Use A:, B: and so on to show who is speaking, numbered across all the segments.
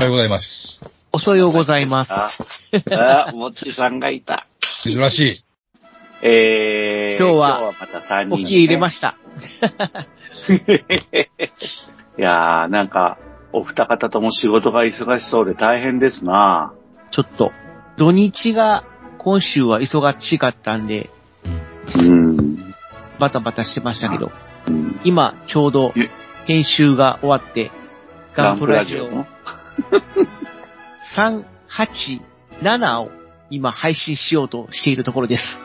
A: おはようございます。
B: お
C: そようございます。
A: あ、あもっちさんがいた。
B: 珍しい。
A: えー、
C: 今日は
A: また3人、
C: お気入れました。
A: いやー、なんか、お二方とも仕事が忙しそうで大変ですな
C: ちょっと、土日が今週は忙しかったんで、
A: うん。
C: バタバタしてましたけど、
A: うん
C: 今ちょうど
A: え
C: 編集が終わって、ガンプラジオ
A: の
C: 387を今配信しようとしているところです。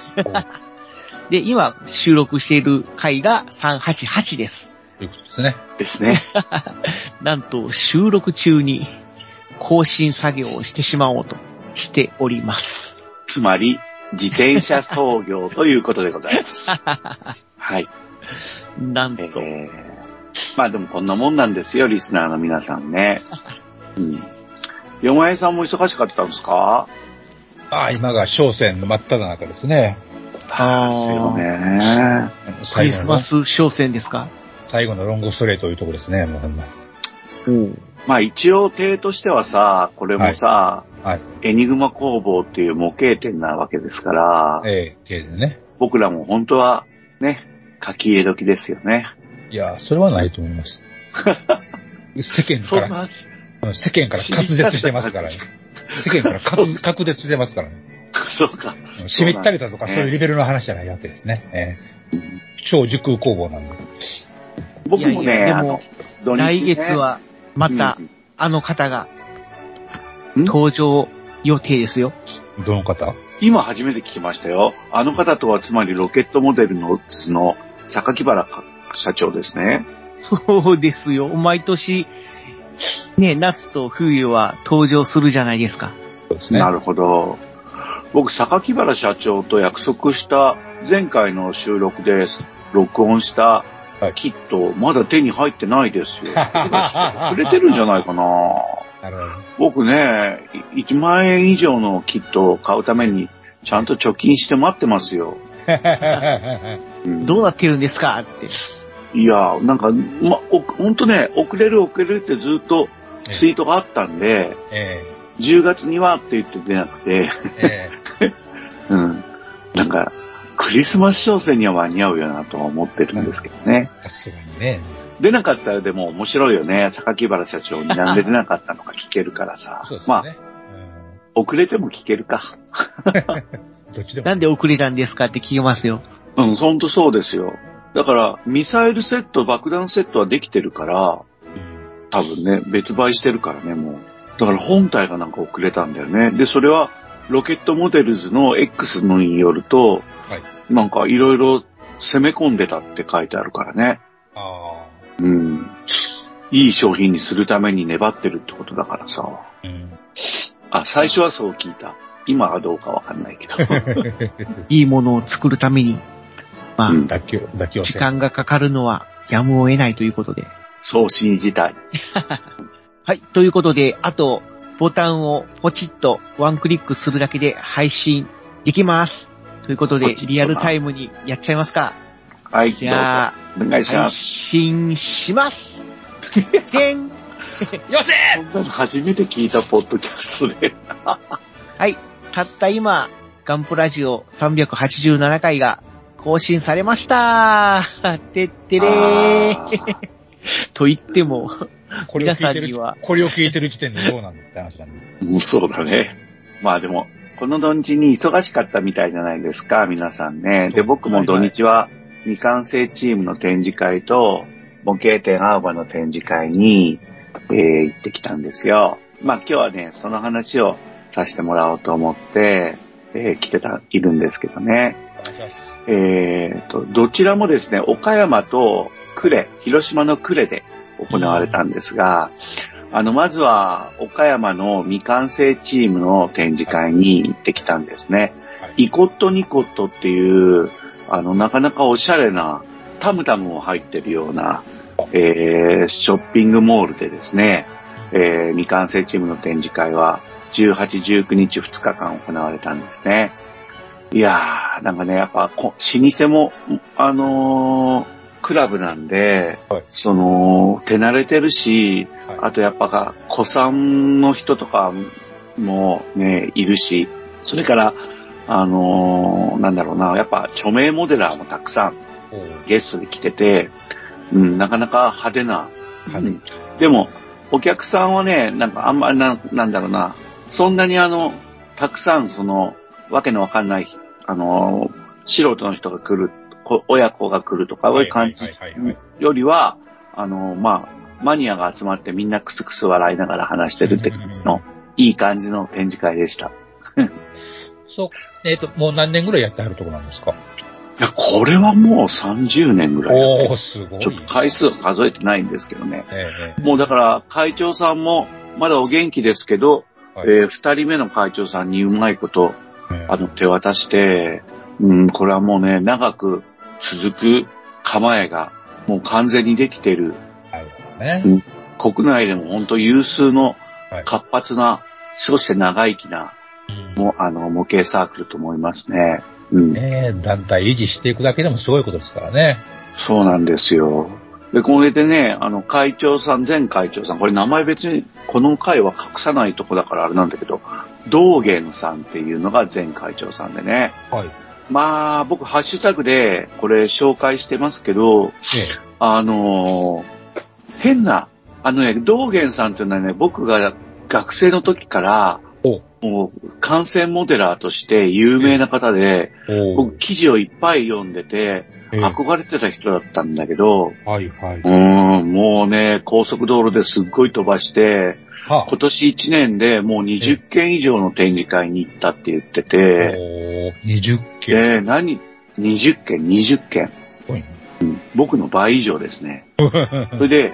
C: で、今収録している回が388です。
B: ということですね。
A: ですね。
C: なんと収録中に更新作業をしてしまおうとしております。
A: つまり、自転車操業ということでございます。はい。
C: なんと、
A: えー、まあでもこんなもんなんですよ、リスナーの皆さんね。うん。山江さんも忙しかったんですか？
B: ああ、今が商戦の真っ只中ですね。
C: あー
A: ですよね。
C: クリ
B: 最後の
C: スマ、ス商戦ですか？
B: 最後のロングストレートというところですね、もうほんま。
A: まあ一応体としてはさ、これもさ、
B: はい。
A: エニグマ工房っていう模型店なわけですから、
B: ええ手でね。
A: 僕らも本当はね、書き入れ時ですよね。
B: いや、それはないと思います。世間
A: そんな
B: から、
A: 話、
B: 世間から滑舌してますからね。世間から滑 滑舌してますからね。
A: そうか。
B: しみったりだとか、
A: ね
B: そういうレベルの話じゃないわけですね。ええ超時空工房なんで。
A: 僕もね、
C: いやいや
A: あの、土日ね
C: 来月、はまた
A: うん
C: あの方が
A: ん？
C: 登場予定ですよ。
B: どの方？
A: 今初めて聞きましたよ。あの方とはつまりロケットモデルのの榊原社長ですね。
C: そうですよ。毎年、ね、夏と冬は登場するじゃないですか。
B: そうですね。
A: なるほど。僕、榊原社長と約束した前回の収録で録音した
B: はい
A: キット、まだ手に入ってないですよ。くれてるんじゃないかな。
B: なるほど。
A: 僕ね、い1万円以上のキットを買うために、ちゃんと貯金して待ってますよ。う ん
C: どうなってるんですか？って。
A: いや、なんか、ま、おほんとね、遅れる遅れるってずっとツイートがあったんで、
B: え
A: 10月にはって言って出なくて、
B: ええ
A: うん。なんか、クリスマス商戦には間に合うよなとは思ってるんですけどね。
B: えさすがにね。
A: 出なかったらでも面白いよね。榊原社長になんで出なかったのか聞けるからさ。
B: そうです
A: まあ、
B: よね。
A: 遅れても聞けるか。
B: う んどっちでも。
C: なんで遅れたんですかって聞きますよ。
A: うん、ほんとそうですよ。だから、ミサイルセット、爆弾セットはできてるから、
B: うん
A: 多分ね、別売してるからね、もう。だから本体がなんか遅れたんだよね。で、それは、ロケットモデルズの X のによると、
B: はい。
A: なんかいろいろ攻め込んでたって書いてあるからね。
B: あ
A: うん。いい商品にするために粘ってるってことだからさ。
B: あ。うん。
A: あ、最初はそう聞いた。今はどうかわかんないけど。
C: いいものを作るために、まあ、
A: うん
B: 妥協、妥協
C: 時間がかかるのはやむを得ないということで。
A: そう信じたい。
C: はい。ということで、あと、ボタンをポチッとワンクリックするだけで配信できます。ということで
A: ポチッ、とな
C: リアルタイムにやっちゃいますか。
A: はい、
C: じゃあ、
A: どうぞ。お願いしま
C: 配
A: す。
C: 信します。でん よせ
A: こんなの初めて聞いたポッドキャストで。
C: はい。たった今、ガンプラジオ387回が更新されました。てってれ
A: あ
C: ー。
A: ー
C: と言っても、
B: これを聞いて
C: 皆さんには
B: る、これを聞いてる時点でどうなんだって話なんで。
A: うんそうだね。まあでも、この土日に忙しかったみたいじゃないですか、皆さんね。で、僕も土日は未完成チームの展示会と、模型店アーバの展示会に、えー行ってきたんですよ。まあ今日はね、その話をさせてもらおうと思って、えー来てた、いるんですけどね。えーと、どちらもですね、岡山と呉、広島の呉で行われたんですが、あの、まずは岡山の未完成チームの展示会に行ってきたんですね。
B: はい。
A: イコットニコットっていう、あの、なかなかおしゃれな、タムタムも入ってるような、えー、ショッピングモールでですね、えー、未完成チームの展示会は、18、19日2日間行われたんですね。いやー、なんかね、やっぱ、こ老舗も、あのークラブなんで、
B: はい。
A: その、手慣れてるし、
B: はい。
A: あとやっぱか、子さんの人とかもね、いるし、それから、あのーなんだろうな、やっぱ著名モデラーもたくさんゲストで来てて、うん、なかなか派手な。
B: 派手。
A: うん。でも、お客さんはね、なんかあんまりな、なんだろうな、そんなにあの、たくさんその、わけのわかんない、あのー素人の人が来る、こ親子が来るとか、そういう感じよりは、あのーまあ、マニアが集まってみんなクスクス笑いながら話してるって感じの、いい感じの展示会でした。
B: そう、えっ、と、もう何年ぐらいやってあるとこなんですか？
A: いや、これはもう30年ぐらい
B: おー、すごい。
A: ちょっと回数は数えてないんですけどね。
B: ええ
A: もうだから、会長さんも、まだお元気ですけど、
B: はい
A: えー二人目の会長さんにうまいこと、
B: ええ
A: あの、手渡して、うん、これはもうね、長く続く構えが、もう完全にできてる。
B: なるほどね。
A: 国内でも本当有数の
B: はい
A: 活発な、そして長生きな、
B: うん
A: もう、あの、模型サークルと思いますね。うん。
B: ねえ団体維持していくだけでもすごいことですからね。
A: そうなんですよ。で、これでね、あの、会長さん、前会長さん、これ名前別に、この会は隠さないとこだからあれなんだけど、道元さんっていうのが前会長さんでね。
B: はい。
A: まあ、僕、ハッシュタグでこれ紹介してますけど、
B: え
A: あのー変な、あのね、道元さんっていうのはね、僕が学生の時から、
B: お
A: もう、観戦モデラーとして有名な方で、僕、記事をいっぱい読んでて、
B: ええ
A: 憧れてた人だったんだけど、
B: はいはい。
A: うーん、もうね、高速道路ですっごい飛ばして、
B: は
A: 今年1年でもう20件以上の展示会に行ったって言って
B: お
A: て、
B: ー、20件。
A: で、何 ?20 件、20件。うん僕の倍以上ですね。それで、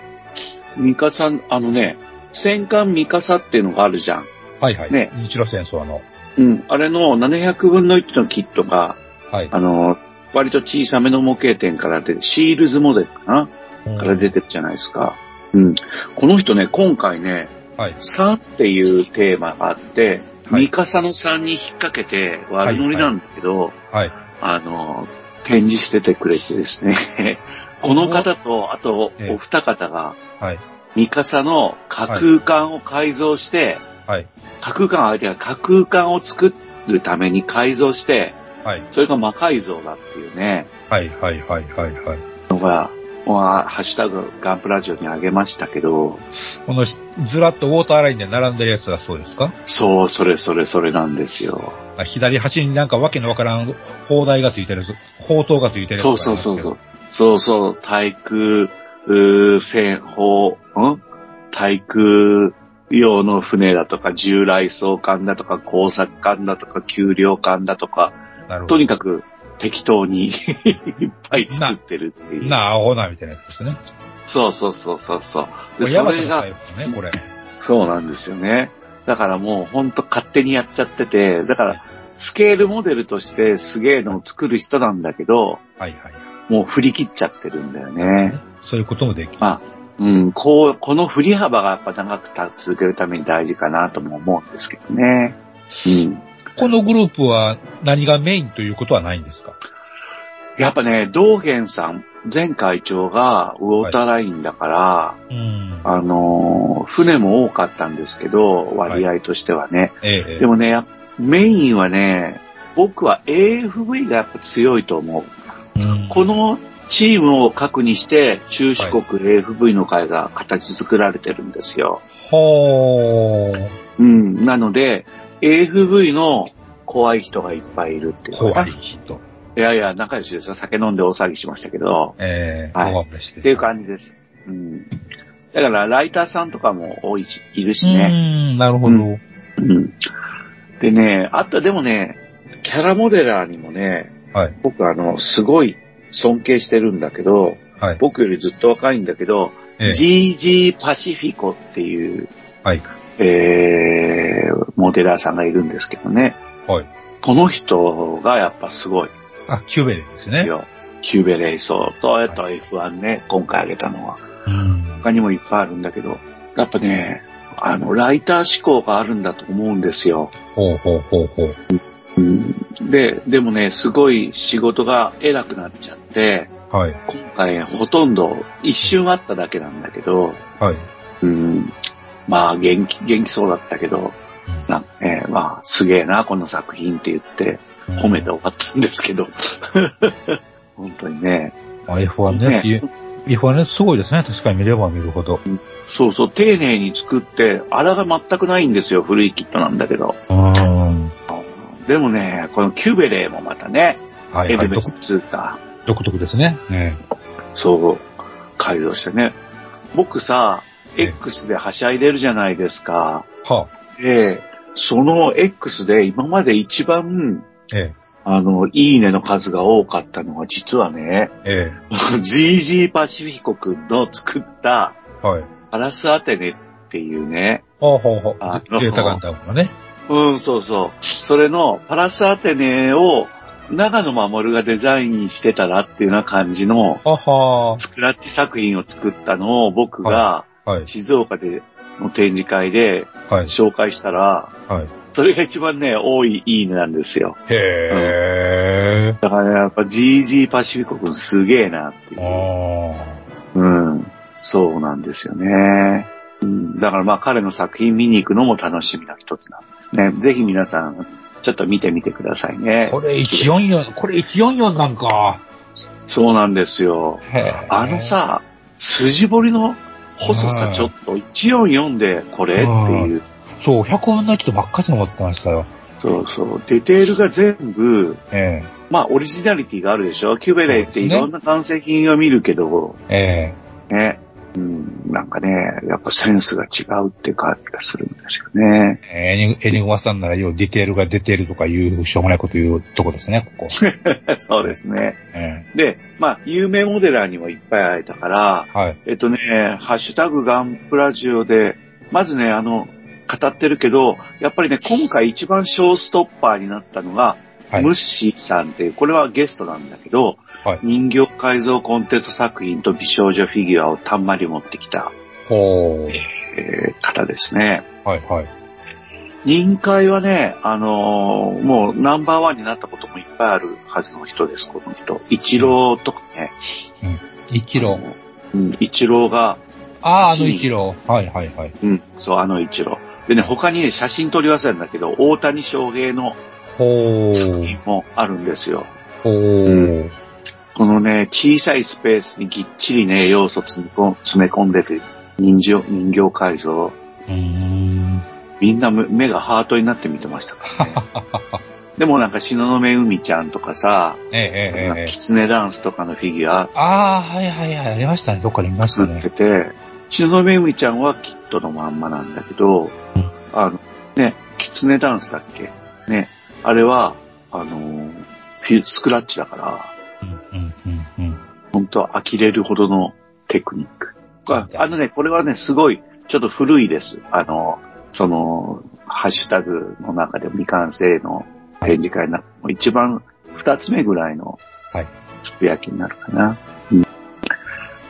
A: ミカサ、あのね、戦艦ミカサっていうのがあるじゃん。
B: はいはい。
A: ね
B: 日露戦争の。
A: うん。あれの700分の1のキットが、
B: はい。
A: あの、割と小さめの模型店から出て、シールズモデルかな？から出てるじゃないですか。うん。この人ね、今回ね、
B: はい。
A: 3っていうテーマがあって、
B: はい
A: ミカサの3に引っ掛けて悪乗りなんだけど、
B: はい。
A: あの、展示しててくれてですね、この方と、あと
B: ええ
A: お二方が、
B: はい。
A: ミカサの架空館を改造して、
B: はい。
A: 架空館相手が架空館を作るために改造して、
B: はい。
A: それが魔改造だっていうね、
B: はい。はい。はい。はい。はい。
A: のが、まあ、ハッシュタグガンプラジオにあげましたけど、
B: この、ずらっとウォーターラインで並んでるやつがそうですか？
A: そう、それそれそれなんですよ。
B: あ左端になんかわけのわからん砲台がついてる、砲塔がついてる
A: そうそうそうそう。そうそう、対空、戦法、ん？対空用の船だとか、従来装艦だとか、工作艦だとか、給料艦だとか。とにかく適当に いっぱい作ってるっていう。
B: な、アホなみたいなやつですね。
A: そうそうそうそうそう。で、それが
B: ね、これ。
A: そうなんですよね。だからもうほんと勝手にやっちゃってて、だからスケールモデルとしてすげえのを作る人なんだけど、
B: はいはい。
A: もう振り切っちゃってるんだよね。
B: そういうこともできる。
A: まあ、うん、こう、この振り幅がやっぱ長く続けるために大事かなとも思うんですけどね。うん。
B: このグループは何がメインということはないんですか？
A: やっぱね、道元さん、前会長がウォーターラインだから、
B: うん。
A: あのー船も多かったんですけど、割合としてはね。
B: ええ。
A: でもね、メインはね、僕は AFV がやっぱ強いと思う。
B: うん、
A: このチームを核にして、中四国 AFV の会が形作られてるんですよ。
B: ほー。
A: うん。なので、AFV の怖い人がいっぱいいるっていうか。
B: 怖い人。
A: いやいや、仲良しですよ。酒飲んで大騒ぎしましたけど。
B: ええ
A: はい。っていう感じです。うん。だから、ライターさんとかも多いし、いるし
B: う
A: ね。
B: ん、なるほど。
A: うん。でね、あとでもね、キャラモデラーにもね、
B: はい。
A: 僕あの、すごい尊敬してるんだけど、
B: はい。
A: 僕よりずっと若いんだけど、
B: ええ
A: GG パシフィコっていう、
B: はい。
A: えー、モデラーさんがいるんですけどね。
B: はい。
A: この人がやっぱすごい
B: あ、キューベレーですね。
A: よ。キューベレイソーと、えっと F1 ね、今回挙げたのは。
B: うん。
A: 他にもいっぱいあるんだけど、やっぱね、あの、ライター思考があるんだと思うんですよ。
B: ほうほうほうほう。
A: うん、で、でもね、すごい仕事が偉くなっちゃって、
B: はい。
A: 今回ほとんど一瞬あっただけなんだけど、
B: はい。
A: うん、まあ元気、元気そうだったけど、なんかね、まあすげえな、この作品って言って褒めて終わったんですけど、本当にね、
B: あ F1 ね。い F1 ね、すごいですね。確かに見れば見るほど。
A: そうそう、丁寧に作って、あらが全くないんですよ、古いキットなんだけど。
B: うん。
A: でもね、このキューベレーもまたね、
B: はいはい。
A: エルベ
B: 独
A: ス2か、
B: 独特ですね。ね
A: そう、改造してね。僕さ、
B: ええ
A: X ではしゃいでるじゃないですか。
B: は
A: で、その X で今まで一番、
B: ええ。
A: あの、いいねの数が多かったのは実はね、
B: え
A: GG パシフィコくんの作った
B: え。はい。
A: パラスアテネっていうね、
B: ほうほうほう。
A: あ
B: データガンダムのね。
A: うん、そうそう。それのパラスアテネを長野守がデザインしてたらっていうような感じのスクラッチ作品を作ったのを僕が
B: はい。
A: 静岡での展示会で
B: はい。
A: 紹介したら、
B: はい。
A: それが一番ね、多いいいねなんですよ。
B: へえ。
A: だからね、やっぱ GG パシフィコ君すげえなっていう。
B: あ
A: うん。そうなんですよね。うん、だからまあ彼の作品見に行くのも楽しみな一つなんですね。ぜひ皆さん、ちょっと見てみてください
B: あ。
A: ね。
B: これ144、これ144なんか。
A: そうなんですよ。あの。さ、筋彫りの細
B: はい
A: さちょっと144でこれっていう。
B: そう、100分の1とばっかり思ってましたよ。
A: そうそう。ディテールが全部、
B: え
A: まあオリジナリティがあるでしょキュベレイっていろんな完成品を見るけど、
B: え。え
A: ね。うん、なんかね、やっぱセンスが違うって感じがするんですよね。
B: え。エニエニグマさんならようディテールが出てるとかいう、しょうもないこと言うとこですね、ここ。
A: そうですね。
B: え
A: で、まあ、有名モデラーにもいっぱい会えたから、
B: え。はい。
A: えっとね、ハッシュタグガンプラジオで、まずね、あの、語ってるけど、やっぱりね、今回一番ショーストッパーになったのが、
B: はい
A: ムッシーさんっていう、これはゲストなんだけど、
B: はい
A: 人形改造コンテスト作品と美少女フィギュアをたんまり持ってきた、
B: ほう。
A: えー方ですね。
B: はい、はい。
A: 任会はね、あのーもうナンバーワンになったこともいっぱいあるはずの人です、この人。一郎とかね。
B: 一郎。
A: うん、一郎が、
B: ああ、あの一郎。はい、はい、はい。
A: うん、そう、あの一郎。でね、他にね、写真撮り忘れたんだけど、大谷翔平の。作品もあるんですよ。
B: ほう。
A: このね、小さいスペースにぎっちりね、要素詰め込詰め込んでる人形、人形改造。
B: うーん。
A: みんな目目がハートになって見てましたからね。でもなんか、東雲海ちゃんとかさ、
B: ええ、ええ、ええ。
A: キツネダンスとかのフィギュア
B: ああ、はい、はい、はい。ありましたね。どっかで見ました
A: 作って
B: ね。
A: て、東雲海ちゃんはキットのまんまなんだけど、
B: うん
A: あの、ね、キツネダンスだっけ？ね、あれは、あのーフィスクラッチだから。本当呆れるほどのテクニック。ああのね、これはね、すごい、ちょっと古いです。あの、その、ハッシュタグの中で未完成の展示会な、一番二つ目ぐらいの
B: はい、
A: つぶやきになるかな。うん。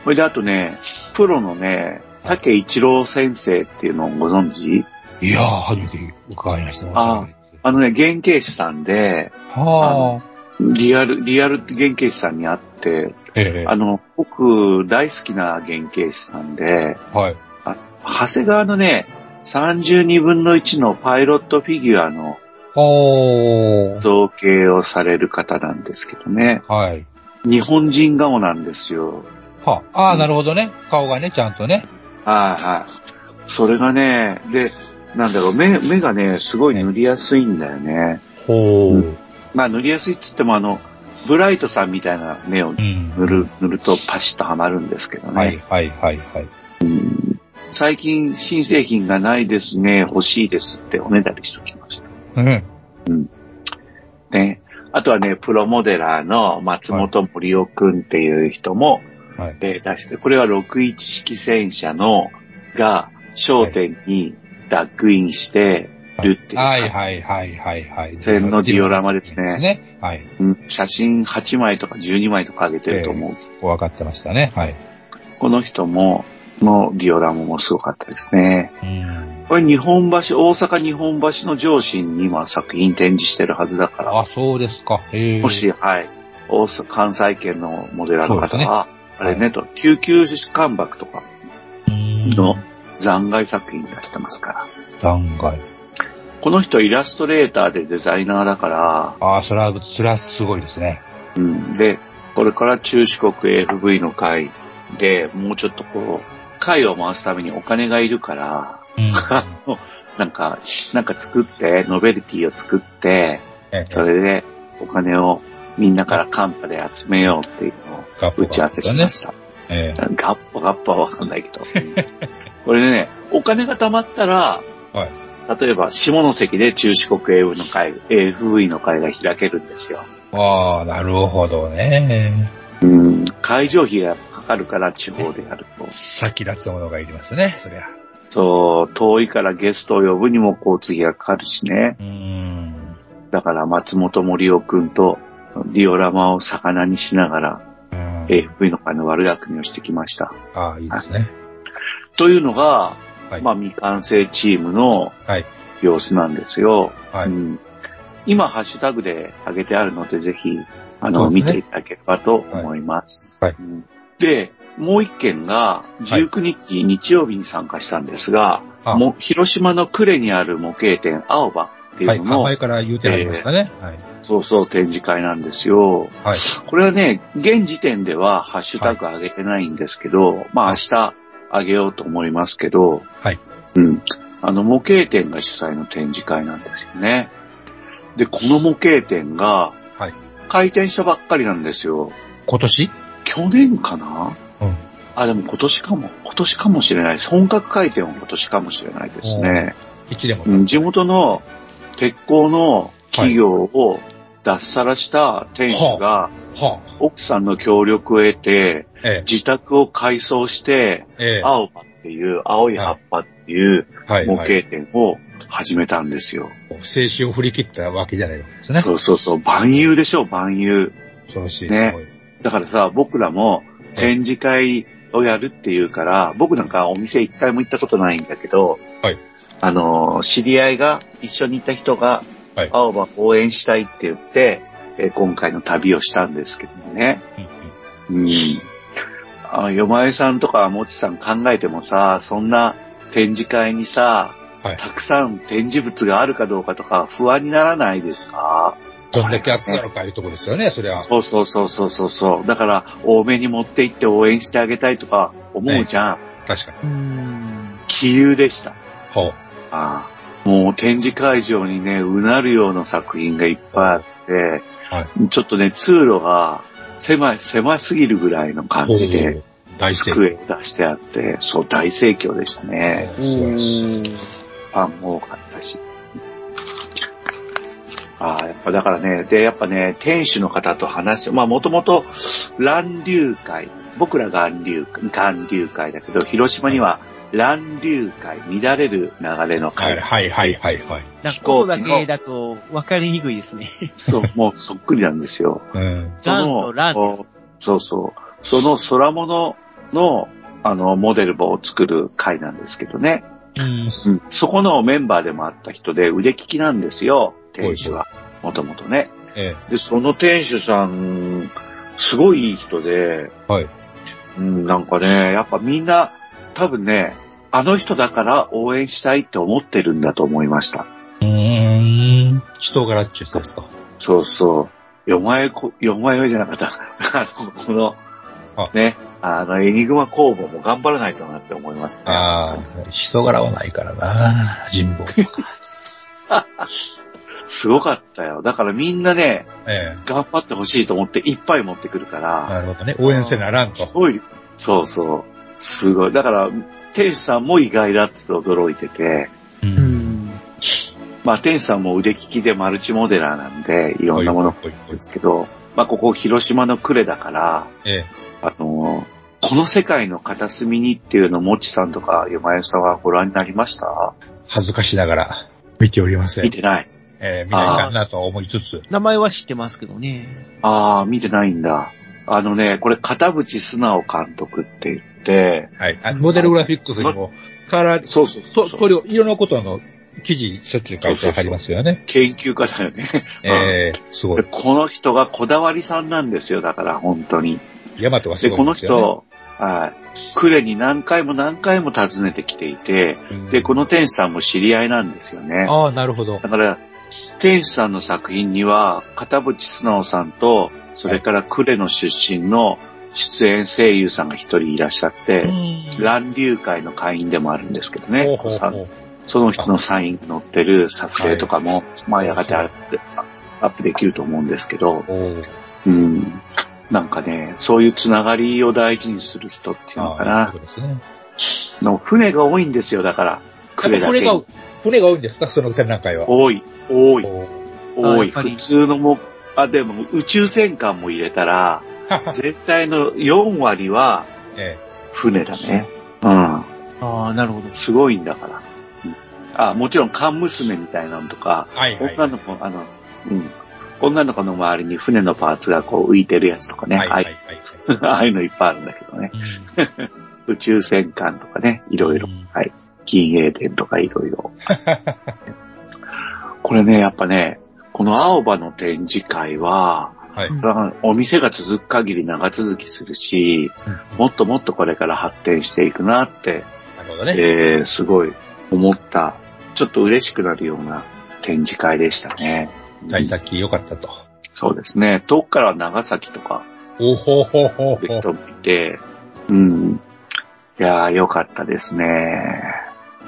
A: それであとね、プロのね、竹一郎先生っていうのをご存知？
B: いやー、初めて伺いました。
A: ああのね、原型師さんで、
B: はあ。
A: リアル、リアル原型師さんに会って、
B: ええ。
A: あの、僕大好きな原型師さんで、
B: はい。
A: あ長谷川のね、32分の1のパイロットフィギュアの。造形をされる方なんですけどね。
B: はい。
A: 日本人顔なんですよ。
B: はあ、ああ、なるほどね。顔がね、ちゃんとね。
A: はいはい。それがね、で、なんだろう、目、目がね、すごい塗りやすいんだよね。
B: ほ
A: うまあ塗りやすいっつってもあの、ブライトさんみたいな目を
B: うん。
A: 塗る、塗るとパシッとはまるんですけどね。
B: はい、はい、はい、はい。
A: 最近新製品がないですね、欲しいですっておねだりしときました。
B: うん。
A: ね。あとはね、プロモデラーの松本森夫くんっていう人も、
B: はい。
A: えー出して、これは61式戦車の、が、焦点にダックインしてるっていう。
B: はいはいはいはいはい。
A: 線のディオラマですね
B: ね。はい。
A: うん写真8枚とか12枚とか上げてると思う。
B: 分かってましたね。はい。
A: この人も、のディオラマもすごかったですね。
B: うん。
A: これ日本橋、大阪日本橋の上心に今作品展示してるはずだから、
B: あ、そうですか。へえ。
A: もし、はい、大阪、関西圏のモデラーの方は、あれ
B: は
A: ね、と、救急関白とか
B: うん
A: の残骸作品出してますから。
B: 残骸。
A: この人イラストレーターでデザイナーだから、
B: ああ、それは、それはすごいですね。
A: うん。で、これから中四国 AFV の会で、もうちょっとこう、会を回すためにお金がいるから、
B: うん。
A: なんか、なんか作って、ノベルティを作って、
B: ええ
A: それでお金をみんなからカンパで集めようっていうのを打ち合わせしました。
B: ええ
A: ガッポガッポはわかんないけど。これでね、お金が貯まったら、
B: はい。
A: 例えば下関で中四国 AV の会、AFV の会が開けるんですよ。
B: ああ、なるほどね。
A: うん。会場費がかかるから地方でやると。
B: 先立つものがいりますね、そりゃ。
A: そう、遠いからゲストを呼ぶにも交通費がかかるしね。
B: うーん。
A: だから松本森夫くんとディオラマを魚にしながら
B: うん。
A: AFV の会の悪巧みをしてきました。
B: ああ、いいですね。
A: というのが、
B: はい。
A: まあ未完成チームの
B: はい。
A: 様子なんですよ。
B: はい。
A: うん、今、ハッシュタグで上げてあるので、ぜひ、あの、
B: ね
A: 見ていただければと思います。
B: はい
A: うんで、もう一件が、19日、日曜日に参加したんですが、
B: あ
A: も広島の呉にある模型店、青葉って
B: はいい。
A: うのの、
B: 前から言うてありましたね。はい。
A: そうそう展示会なんですよ。
B: はい。
A: これはね、現時点ではハッシュタグ上げてないんですけど、まあ明日上げようと思いますけど、
B: はい。
A: うん。あの、模型店が主催の展示会なんですよね。で、この模型店が
B: はい。
A: 開店したばっかりなんですよ。
B: 今年？
A: 去年かな？
B: うん。
A: あ、でも今年かも。今年かもしれないです。本格開店は今年かもしれないですね。
B: 一でも？
A: うん、地元の鉄鋼の企業を脱サラした店主が、
B: は
A: 奥さんの協力を得て、自宅を改装して。青葉っていう、青い葉っぱっていう
B: はい。
A: 模
B: はい。
A: 型店を始めたんですよ。
B: 静止を振り切ったわけじゃないわけですね。
A: そうそうそう、万有でしょ、万有。
B: 恐ろしい。
A: ね。だからさ、僕らも展示会をやるっていうから、僕なんかお店一回も行ったことないんだけど、
B: はい
A: あの、知り合いが、一緒にいた人が、
B: はい
A: 青葉応援したいって言って、えー今回の旅をしたんですけどもね。
B: うん。
A: あ、よまえさんとかもちさん考えてもさ、そんな展示会にさ、
B: はい。
A: たくさん展示物があるかどうかとか不安にならないですか？
B: どんだけあったのかいうところですよね、それは。
A: そうそうそうそうそうそう。だから、多めに持って行って応援してあげたいとか思うじゃん。
B: 確かに。
C: うーん。
A: 気流でした。
B: ほう。
A: ああもう展示会場にね、うなるような作品がいっぱいあって、
B: は
A: ちょっとね、通路が狭い、狭すぎるぐらいの感じで、。
B: 大。
A: 机を出してあって、そう、大盛況でしたね。ファンも多かったし。ああ、やっぱだからね、で、やっぱね、店主の方と話して、まあもともと乱流会、僕ら元流、元流会だけど、広島には乱流会、乱れる流れの
B: はい
A: 会。
B: はいはいはいはい。
C: なんか、ここだけだと分かりにくいですね。
A: そう、もうそっくりなんですよ。
B: うん。
A: そ
C: ランとランです
A: おそうそう。その空物の、あの、モデルを作る会なんですけどね。
B: うん。
A: うん、そこのメンバーでもあった人で腕利きなんですよ、店主は。もともとね。
B: え
A: で、その店主さん、すごいいい人で、
B: え。はい。
A: うん、なんかね、やっぱみんな、多分ね、あの人だから応援したいって思ってるんだと思いました。
B: うーん。人柄っちゅうですか？
A: そうそう。よまえこ、よまえじゃなかった。あの、この
B: あ、
A: ね、あの、エニグマ工房も頑張らないとなって思いますね。
B: ああ、人柄はないからな。人望。
A: すごかったよ。だからみんなね、
B: え
A: 頑張ってほしいと思っていっぱい持ってくるか
B: え。
A: ら、
B: なるほどね。応援せならんと。
A: すごい。そうそう。すごい。だから、店主さんも意外だって驚いてて、
B: う。
C: うんん。
A: まあ、天使さんも腕利きでマルチモデラーなんで、いろんなものですけど、まあ、ここ広島の呉だから、
B: え
A: あの、この世界の片隅にっていうのを、もちさんとか山代さんはご覧になりました？
B: え恥ずかしながら見ておりません
A: 見。てない。
B: ええ見ないかなとは思いつつ。
C: 名前は知ってますけどね。
A: ああ、見てないんだ。あのね、これ、片渕素直監督って言って、
B: はい。モデルグラフィックスにも、から、
A: そうそう
B: と、これを、いろんなことの記事、しょっちゅう書いてありますよね。
A: 研究家だよね。
B: ええすご
A: で
B: い。
A: この人がこだわりさんなんですよ、だから、本当に。
B: ヤマトがす
A: で、この
B: ごいんですよ、ね。
A: 人、はい。呉に何回も何回も訪ねてきていて、
B: うん
A: で、この天使さんも知り合いなんですよね。
B: ああ、なるほど。
A: だから、天使さんの作品には、片渕素直さんと、それから呉の出身の出演声優さんが一人いらっしゃって、乱流会の会員でもあるんですけどね。
B: ほうほう
A: さ
B: ほう
A: その人のサインが載ってる作成とかも、まあやがてアップアップできると思うんですけど、うん。なんかね、そういうつながりを大事にする人っていうのかな
B: ね。
A: の船が多いんですよ、だから。呉だけに
B: 船が、船が多いんですか？その展覧会は。
A: 多い、多い、多い。普通のも、あ、でも宇宙戦艦も入れたら、全体の4割は
B: え
A: 船だね。うん。
C: ああ、なるほど。
A: すごいんだから。うんあ、もちろん缶娘みたいなのとか、
B: えはいはい。
A: 女の子、あの、うん。女の子の周りに船のパーツがこう浮いてるやつとかね。
B: はいはいはい。
A: ああいう ああいうのいっぱいあるんだけどね。宇宙戦艦とかね、いろいろ。
B: うん
A: はい。銀英伝とかいろいろ。これね、やっぱね、この青葉の展示会は、
B: はい。
A: お店が続く限り長続きするし、もっともっとこれから発展していくなって、
B: なるほどね。
A: えー、すごい思った、ちょっと嬉しくなるような展示会でしたね。
B: 幸先良かったと。
A: そうですね。遠くからは長崎とか
B: おほほほほ。
A: の人もいて、うん。いやー、良かったですね。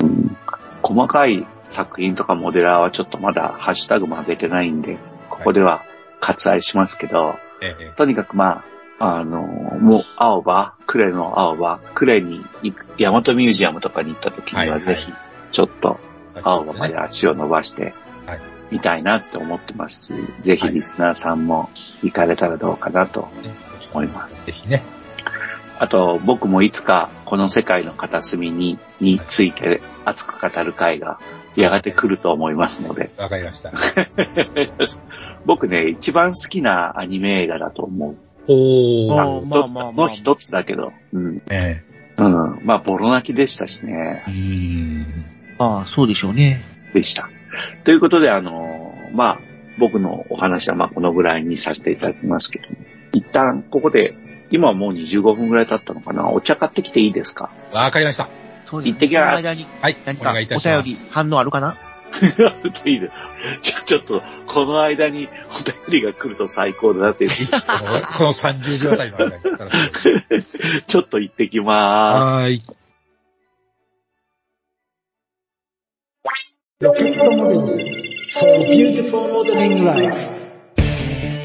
A: うん。細かい作品とかモデラーはちょっとまだハッシュタグも上げてないんで、ここでは割愛しますけど、
B: ええ。
A: とにかくまあ、あの、もう、青葉、呉の青葉、呉に行く、大和ミュージアムとかに行った時に
B: は
A: ぜひ、ちょっと青葉まで
B: ね
A: 足を伸ばして
B: はい、
A: みたいなって思ってますし、ぜひリスナーさんも行かれたらどうかなと思います。
B: ぜひね。
A: あと、僕もいつかこの世界の片隅に、について熱く語る回がやがて来ると思いますので、
B: わかりました。
A: 僕ね、一番好きなアニメ映画だと思う。
B: お
C: あ
B: ー。
C: ーまあまあまあ
A: の一つだけど、うん。
B: え
A: うん。まあ、ボロ泣きでしたしね
B: え。う。ーん。
C: ああ、そうでしょうね。
A: でした。ということで、あのーまあ、僕のお話はまあこのぐらいにさせていただきますけど、一旦ここで、今はもう25分ぐらい経ったのかなお茶買ってきていいですか？
B: わかりました。
C: そうです
A: 行ってきます
C: その間に
B: はい。
C: 何か
B: お願いいた
C: お
B: します。
C: 便り反応あるかな？
A: いいねちょ、ちょっと、この間にお便りが来ると最高だなっていう。
B: このこの30秒あたりの間に来たら
A: ちょっと行ってきま
B: はーい。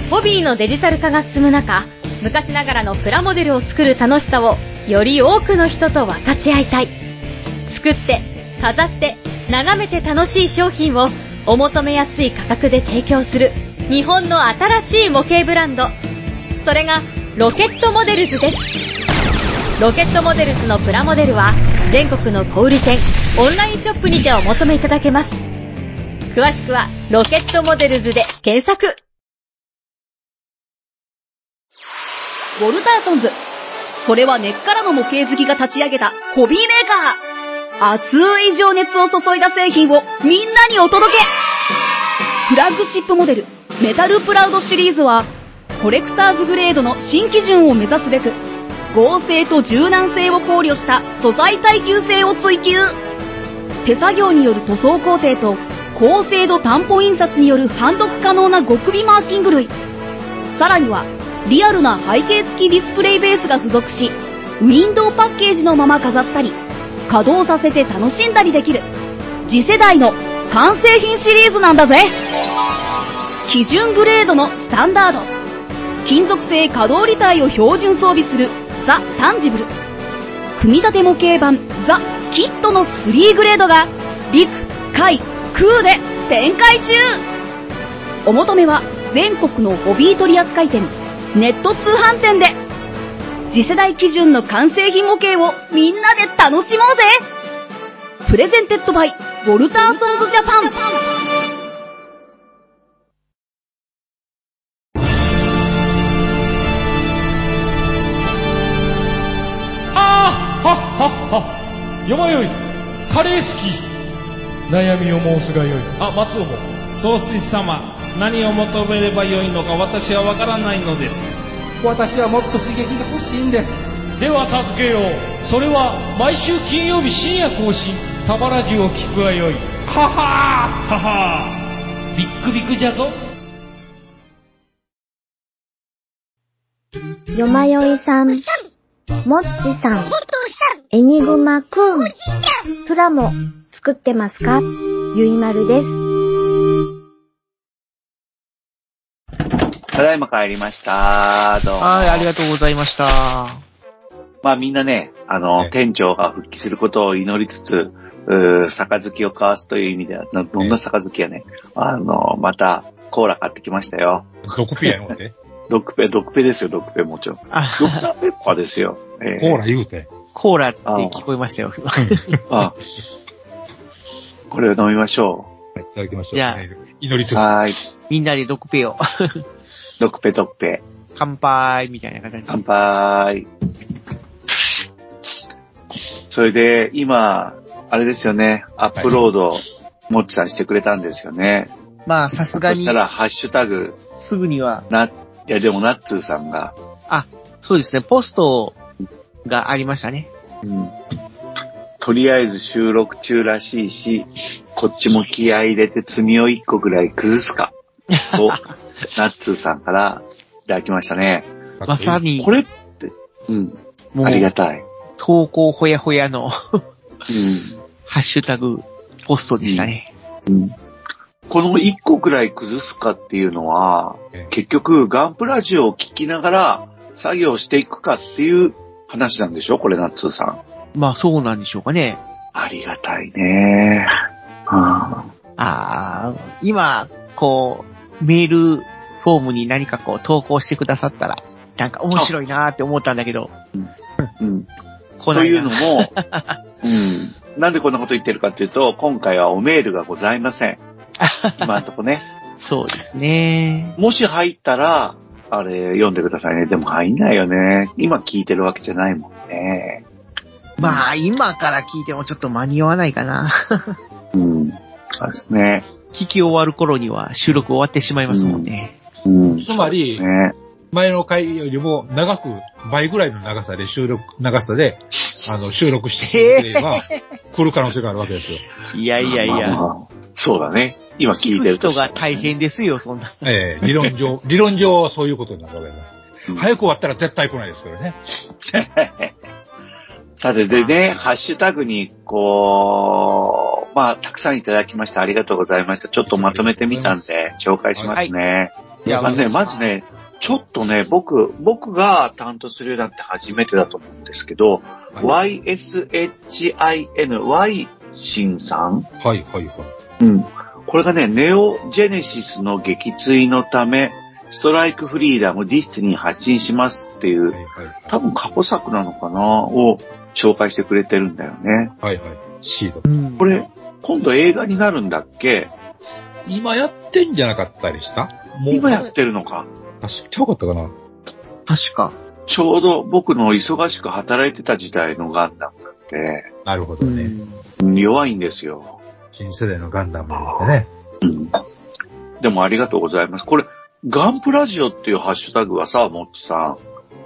D: ホビーのデジタル化が進む中、昔ながらのプラモデルを作る楽しさをより多くの人と分かち合いたい。作って、飾って、眺めて楽しい商品をお求めやすい価格で提供する日本の新しい模型ブランド。それがロケットモデルズです。ロケットモデルズのプラモデルは全国の小売店、オンラインショップにてお求めいただけます。詳しくはロケットモデルズで検索。
E: ウォルターソンズ。それは根っからの模型好きが立ち上げたホビーメーカー。熱い情熱を注いだ製品をみんなにお届けフラッグシップモデル、メタルプラウドシリーズは、コレクターズグレードの新基準を目指すべく、合成と柔軟性を考慮した素材耐久性を追求。手作業による塗装工程と、高精度担保印刷による判読可能な極微マーキング類。さらには、リアルな背景付きディスプレイベースが付属し、ウィンドウパッケージのまま飾ったり、稼働させて楽しんだりできる、次世代の完成品シリーズなんだぜ基準グレードのスタンダード。金属製可動履帯を標準装備するザ・タンジブル。組み立て模型版ザ・キットの3グレードが陸、海、空で展開中お求めは全国のホビー取扱店、ネット通販店で次世代基準の完成品模型をみんなで楽しもうぜ。Presented by、ウォルターソンズジャパン。
F: ああはっはっは。よまよい。カレー好き。悩みを申すがよい。あ松尾も。
G: 総帥様何を求めればよいのか私はわからないのです
H: 私はもっと刺激が欲しいんです。
F: では助けよう。それは毎週金曜日深夜更新。サバラジュを聞くがよい。ははー。ははー。ビックビックじゃぞ。
I: よまよいさん、もっちさん、エニグマくん、プラモ作ってますか？ゆいまるです。
A: ただいま帰りました。どうも。
C: はい、ありがとうございました。
A: まあみんなね、あの、
B: ね
A: 店長が復帰することを祈りつつ、うー杯を交わすという意味では、などんな杯やね、あの、また、コーラ買ってきましたよ。
B: ドクピアやのって。
A: ドックペ、ドックペですよ、ドックペもちろん。
C: あ、
A: ドクターペッパーですよ。えー
B: コーラ言うて。
C: コーラって聞こえましたよ。
A: あ、これを飲みましょ
B: いただきましょう。
C: じゃあ
A: う。
B: 祈りと。
A: はーい。
C: みんなでドクペを。
A: ドックペ、ドックペ。
C: 乾杯みたいな形で。
A: 乾杯。それで、今、あれですよね、アップロード、もっちさんしてくれたんですよね。
C: まあ、さすがに
A: そした、ら、ハッシュタグ、
C: すぐには、
A: な、いやでも、ナッツーさんが、
C: そうですね、ポストがありましたね。
A: うん、とりあえず収録中らしいし、こっちも気合い入れて積みを一個ぐらい崩すか、と、ナッツーさんからいただきましたね。
C: まさに
A: こ、れって、うん、
C: もう
A: あ、りがたい。
C: 投稿ほやほやの
A: うん
C: ハッシュタグ、ポストでしたね。
A: うんこの一個くらい崩すかっていうのは
B: ええ、
A: 結局ガンプラジオを聞きながら作業していくかっていう話なんでしょ？これ、ナッツーさん。
C: まあ、そうなんでしょうかね。
A: ありがたいね。うん
C: ああ、今、こう、メールフォームに何かこう投稿してくださったら、なんか面白いなーって思ったんだけど、
A: うん
C: 来ないな
A: というのも、うん、なんでこんなこと言ってるかっていうと、今回はおメールがございません。今んとこね。
C: そうですね。
A: もし入ったら、あれ、読んでくださいね。でも入んないよね。今聞いてるわけじゃないもんね。
C: まあ、今から聞いてもちょっと間に合わないかな。
A: うん。そうですね。
C: 聞き終わる頃には収録終わってしまいますもんね。
A: うん。
B: つまり、
A: ね。
B: 前の回よりも長く、倍ぐらいの長さで収録、長さで、あの、収録してくれれば、来る可能性があるわけですよ。
C: いやいやいや、
A: まあまあそうだね。今聞いてると
C: 人が大変ですよ、そんな。
B: ええ理論上、理論上そういうことになるわけです。
A: うん
B: 早く終わったら絶対来ないですからね。
A: さて、でね、ハッシュタグに、こう、まあ、たくさんいただきました。ありがとうございました。ちょっとまとめてみたんで、紹介しますね。
C: じゃあ
A: まあね、まずね、ちょっとね、僕、僕が担当するようになって初めてだと思うんですけど、YSHIN、Y シンさん
B: はい、はい、はい。
A: うん。これがね、ネオジェネシスの撃墜のため、ストライクフリーダムディスティに発信しますっていう、
B: はい、はい。
A: 多分過去作なのかなを紹介してくれてるんだよね。
B: はい、はい。シード。
A: これ、今度映画になるんだっけ？
B: 今やってんじゃなかったりした？もう
A: 今やってるのか？
B: あ、知ってよかったかな？
C: 確か。
A: ちょうど僕の忙しく働いてた時代のガンダムだって、
B: なるほどね。
A: うん弱いんですよ。
B: 新世代のガンダムでね。
A: うん。でもありがとうございます。これ、ガンプラジオっていうハッシュタグはさ、もっちさ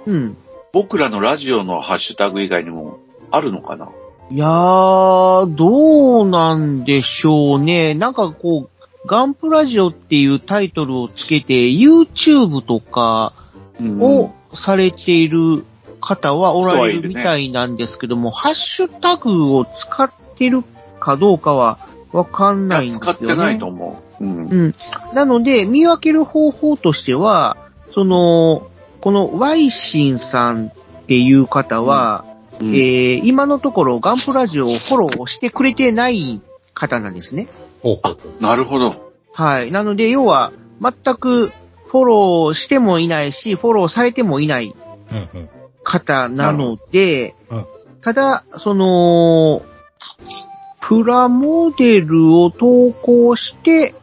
A: ん、
C: うん。
A: 僕らのラジオのハッシュタグ以外にもあるのかな？い
C: やー、どうなんでしょうね。なんかこう、ガンプラジオっていうタイトルをつけて、YouTube とか
A: うん
C: をされている方はおられ
A: る
C: みたいなんですけども、ハッシュタグを使ってるかどうかはわかんないんですよね。
A: 使ってないと思う。うん。
C: うん。なので、見分ける方法としては、その、このワイシンさんっていう方は、
A: うん
C: えー今のところガンプラジオをフォローしてくれてない方なんですね。
B: ほうほうほう。
A: なるほど。
C: はい。なので、要は、全くフォローしてもいないし、フォローされてもいない
B: うんうん。
C: 方なので、
B: うん
C: ただ、その、プラモデルを投稿して、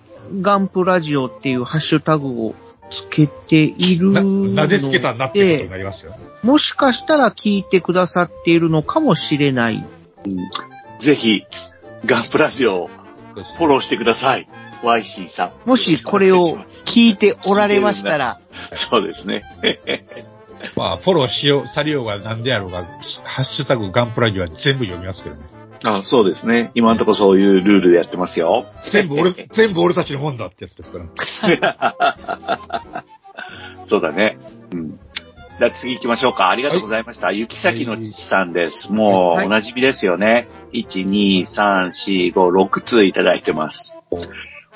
C: ガンプラジオっていうハッシュタグをつけている
B: な、
C: ので、
B: なでつけたんだってことになりますよ。
C: もしかしたら聞いてくださっているのかもしれない。
A: ぜひ、ガンプラジオをフォローしてください。YC さん。
C: もしこれを聞いておられましたら、
A: そうですね。
B: まあ、フォローしよう、されようが何であろうが、ハッシュタグガンプラジオは全部読みますけどね。
A: あそうですね。今のところそういうルールでやってますよ。
B: 全部俺、全部俺たちの本だってやつですから。
A: そうだね。うん。じゃあ次行きましょうか。ありがとうございました。雪崎の父さんです。もう、
C: はい
A: お馴染みですよね。1、2、3、4、5、6通いただいてます。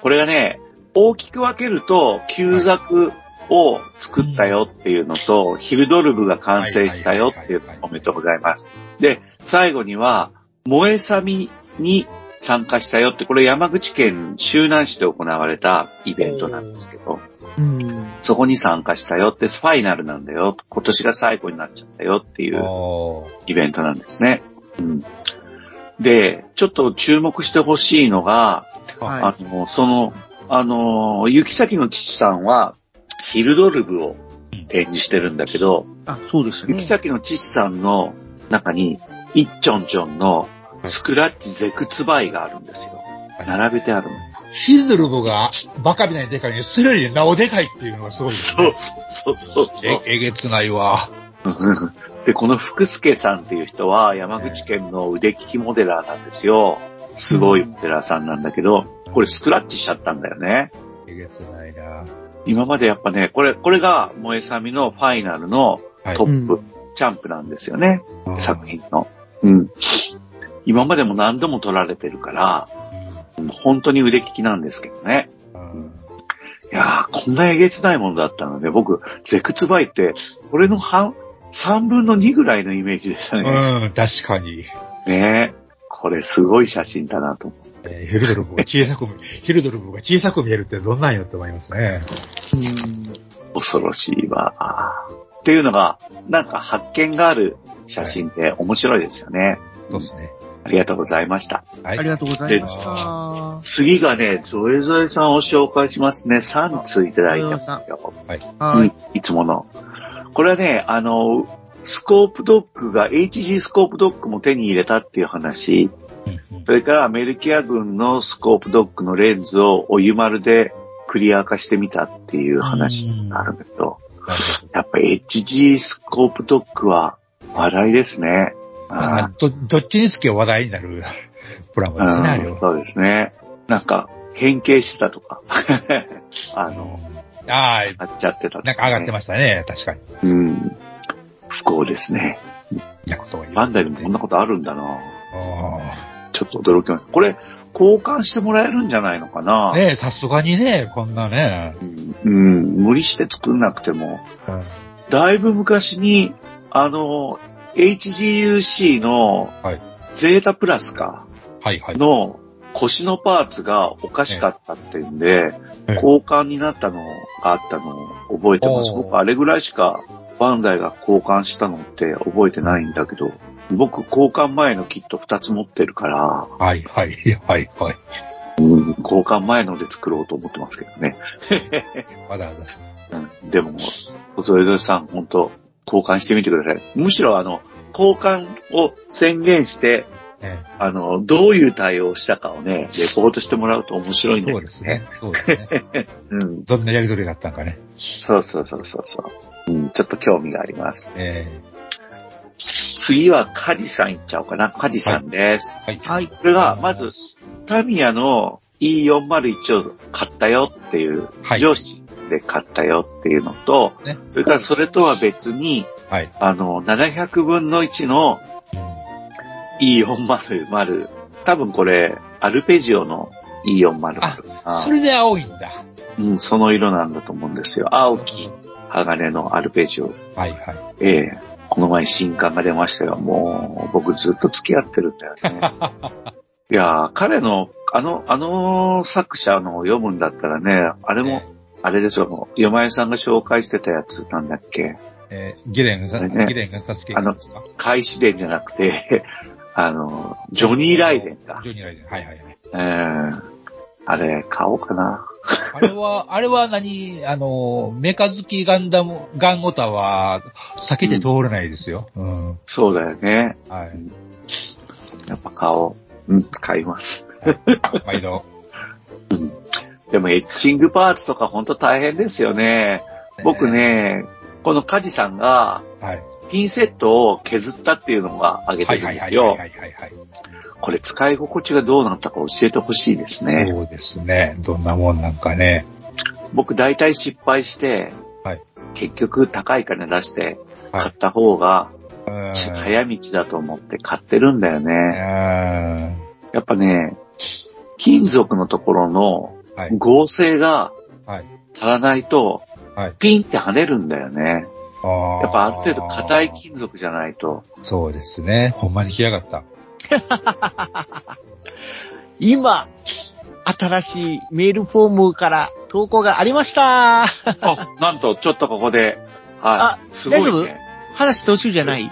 A: これがね、大きく分けると、旧作を作ったよっていうのと、ヒルドルブが完成したよっていうのおめでとうございます。で、最後には、萌えさみに参加したよって、これ山口県周南市で行われたイベントなんですけど、
C: うん、
A: そこに参加したよって、ファイナルなんだよ。今年が最後になっちゃったよっていうイベントなんですね。うん、で、ちょっと注目してほしいのが、
C: は
A: あの、その、あの、行き先の父さんは、ヒルドルブを展示してるんだけど、
C: あ、そうですね
A: 行き。先の父さんの中に、イッチョンチョンのスクラッチゼクツバイがあるんですよ。並べてあるの。
B: ヒルドルボがバカみたいにでかいのに、それよりなおでかいっていうのがすごいですね。
A: そうそうそう。
B: え、えげつないわ。
A: で、この福助さんっていう人は山口県の腕利きモデラーなんですよ。すごいモデラーさんなんだけど、これスクラッチしちゃったんだよね。
B: えげつないな。
A: 今までやっぱね、これ、これが萌えさみのファイナルの
B: はい
A: トップ、チャンプなんですよね。作品の。うん。今までも何度も撮られてるから、うん本当に腕利きなんですけどね。
B: うん
A: いやー、こんなえげつないものだったので、僕、ゼクツバイって、これの半、三分の二ぐらいのイメージでしたね。
B: うん、確かに。
A: ねえ。これすごい写真だなと思って。
B: えーヒルドルブが小さく見、ヒルドルブが小さく見えるってどんなんよって思いますね。
C: うん
A: 恐ろしいわ。っていうのが、なんか発見がある写真で面白いですよね。
B: そうですね。
A: ありがとうございました。
B: はい。
C: ありがとうございました。
A: 次がね、ゾエゾエさんを紹介しますね。3通いただいてますよ。
C: はい。
A: うんいつもの。これはね、あの、スコープドッグが、HG スコープドッグも手に入れたっていう話、それからメルキア軍のスコープドッグのレンズをお湯丸でクリア化してみたっていう話があるんだけど、やっぱ HG スコープドッグは話題ですね。
B: まあど、どっちにつけ話題になる プラモですね、あれは。
A: うんそうですね。なんか、変形してたとか。あの、
B: ああ、
A: 上がっちゃってたとか、
B: なんか上がってましたね、確かに。
A: うん。不幸ですね。
B: なことが言う。
A: バンダイにもこんなことあるんだな
B: あ
A: ちょっと驚きました。これ、交換してもらえるんじゃないのかな
B: あねえ、さすがにね、こんなね。
A: うん、無理して作んなくても。だいぶ昔に、あの、HGUC の
B: はい、
A: ゼータプラスか、
B: はいはい。
A: の腰のパーツがおかしかったってんで、
B: ええ
A: 交換になったのがあったのを覚えてます。
B: おー
A: 僕あれぐらいしかバンダイが交換したのって覚えてないんだけど、僕交換前のキット2つ持ってるから、
B: はいはい、はいはい。
A: うん交換前ので作ろうと思ってますけどね。
B: まだまだ。
A: うん、でも、それぞれさん、本当交換してみてください。むしろあの、交換を宣言して、
B: え
A: あの、どういう対応をしたかをね、レポートしてもらうと面白い
B: え
A: ん
B: そうですね。そうですね。
A: うん。
B: どんなやりとりがあったんかね。
A: そうそうそうそうそう。うん、ちょっと興味があります。
B: え
A: 次はカジさんいっちゃおうかな。カジさんです。
B: えはい。
C: はい。
A: これが、まず、タミヤの E401 を買ったよっていう、
B: はい
A: 上司で買ったよっていうのと、
B: ね
A: それからそれとは別に、
B: はい。
A: あの、700分の1の E400、多分これ、アルペジオの E400
B: あ
A: あ、
B: それで青いんだ。
A: うん、その色なんだと思うんですよ。青き鋼のアルペジオ。
B: はいはい。
A: ええこの前新刊が出ましたよ。もう、僕ずっと付き合ってるんだよね。いやー彼の、あの、あの作者のを読むんだったらね、あれも、あれですよ、もう、山井さんが紹介してたやつなんだっけ？
B: えーギレンが、
A: ね
B: ギレンが助け
A: あの開始伝じゃなくて、あの、ジョニー・ライデンか。
B: ジョニーライデン。はいはいはい。
A: えー、あれ、買おうかな。
B: あれは、あれは何？あの、メカ好きガンダム、ガンゴタは、避けて通れないですよ。うん。
A: そうだよね。
B: はい。
A: やっぱ買おう。うん、買います。
B: 毎度。
A: でも、エッチングパーツとかほんと大変ですよね。僕ね、このカジさんが、
B: はい。
A: ピンセットを削ったっていうのが挙げて
B: はい
A: るんですよ。これ使い心地がどうなったか教えてほしいですね。
B: そうですね。どんなもんなんかね。
A: 僕大体失敗して、
B: はい
A: 結局高い金出して
B: はい
A: 買った方が
B: うん
A: 早道だと思って買ってるんだよ
B: う
A: ね。
B: ん
A: やっぱね、金属のところの
B: はい。
A: 合成が
B: はい。
A: 足らないと
B: はい。
A: ピンって跳ねるんだよね。やっぱある程度硬い金属じゃないと。
B: そうですね。ほんまに来やがった。
C: 今、新しいメールフォームから投稿がありました。
A: あ、なんとちょっとここで、はい。すごいね。
C: 話途中じゃない？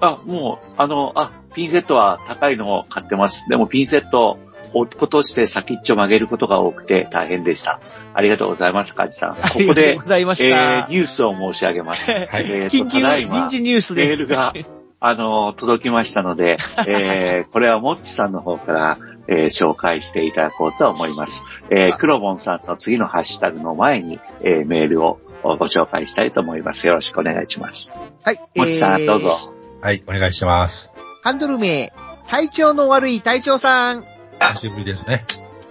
A: あ、もう、あの、あ、ピンセットは高いのを買ってます。でもピンセットを落っことして先っちょ曲げることが多くて大変でした。ありがとうございます、カジさん。
C: あ
A: ここで
C: りがとうご、ざいまし
A: え
C: た。
A: ー、ニュースを申し上げます。
B: はい。
A: えーと、
C: 緊急
A: ただいま
C: 臨、時ニュースです。
A: メールが、あの、届きましたので、えー、これはもっちさんの方から、えー紹介していただこうと思います。えー、クロボンさんの次のハッシュタグの前に、えー、メールをご紹介したいと思います。よろしくお願いします。
C: はい。
A: もっちさん、
C: えー
A: どうぞ。
B: はい、お願いします。
C: ハンドル名、体調の悪い隊長さん。
B: 久しぶりですね。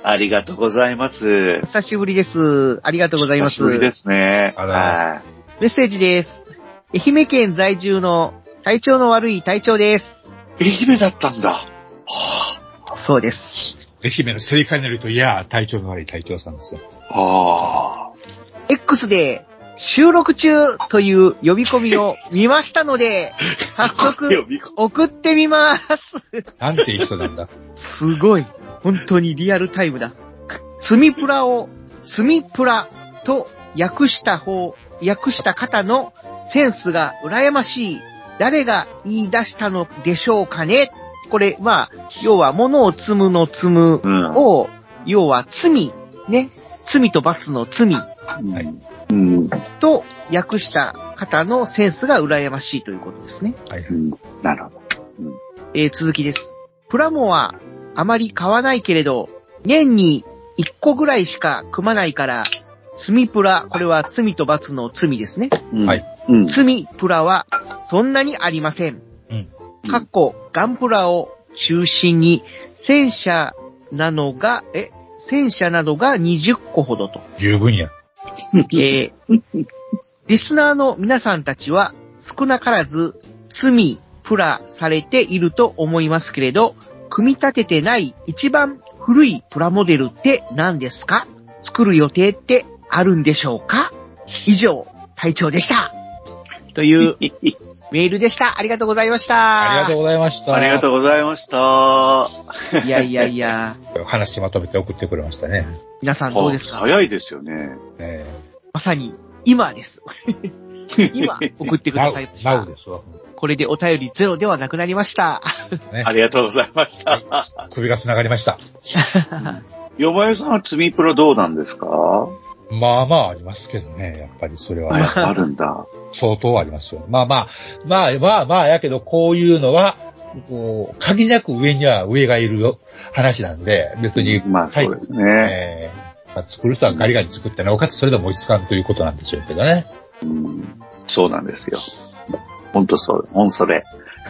A: ありがとうございます。
C: お久しぶりです。ありがとうございます。
A: 久しぶりですね。
B: ありがとうございます
C: メッセージです。愛媛県在住の体調の悪い隊長です。
A: 愛媛だったんだ。
C: そうです。
B: 愛媛の正解になると、いやー、体調の悪い隊長さんですよ。
A: あ
C: X で収録中という呼び込みを見ましたので、早
A: あ。
C: 速送ってみます。
B: なんていい人なんだ。
C: すごい。本当にリアルタイムだ。スミプラをスミプラと訳した方、訳した方のセンスが羨ましい。誰が言い出したのでしょうかねこれ、まあ、要は物を積むの積む
A: うん。
C: を、要は罪、ね。罪と罰の罪
A: はい。うん。
C: と訳した方のセンスが羨ましいということですね。
B: はい。
A: うん。なるほど。
C: えー続きです。プラモはあまり買わないけれど、年に1個ぐらいしか組まないから、罪プラ、これは罪と罰の罪ですね。
A: うん
B: はい。
A: うん。
C: 罪プラはそんなにありません。
B: うん。
C: かっこ、ガンプラを中心に、戦車なのが、え、戦車などが20個ほどと。
B: 十分や。
C: えーリスナーの皆さんたちは少なからず罪プラされていると思いますけれど、組み立ててない一番古いプラモデルって何ですか？作る予定ってあるんでしょうか？以上、隊長でした。という メールでした。ありがとうございました。
B: ありがとうございました。
A: ありがとうございました。
C: いやいやいや、
B: う。話まとめて送ってくれましたね。
C: 皆さんどうですか？
A: 早いですよね。
B: え
C: まさに今です。今送って
B: ー、
C: くださいました。
B: ナウですわ。
C: これでお便りゼロではなくなりました。
B: ね
A: あ。りがとうございました。
B: 首が繋がりました。
A: よまよさんは積みプロどうなんですか？
B: まあまあありますけどね、やっぱりそれは。
A: やっぱあるんだ。
B: 相当ありますよ。まあまあ、まあまあまあ、やけど、こういうのは、こう、限りなく上には上がいるよ話なんで、別に、
A: まあそうですね。
B: えーまあ、作る人はガリガリ作ってなおかつそれでも追いつかんということなんでしょうけどね。
A: うんそうなんですよ。ほんとそう、ほんそれ。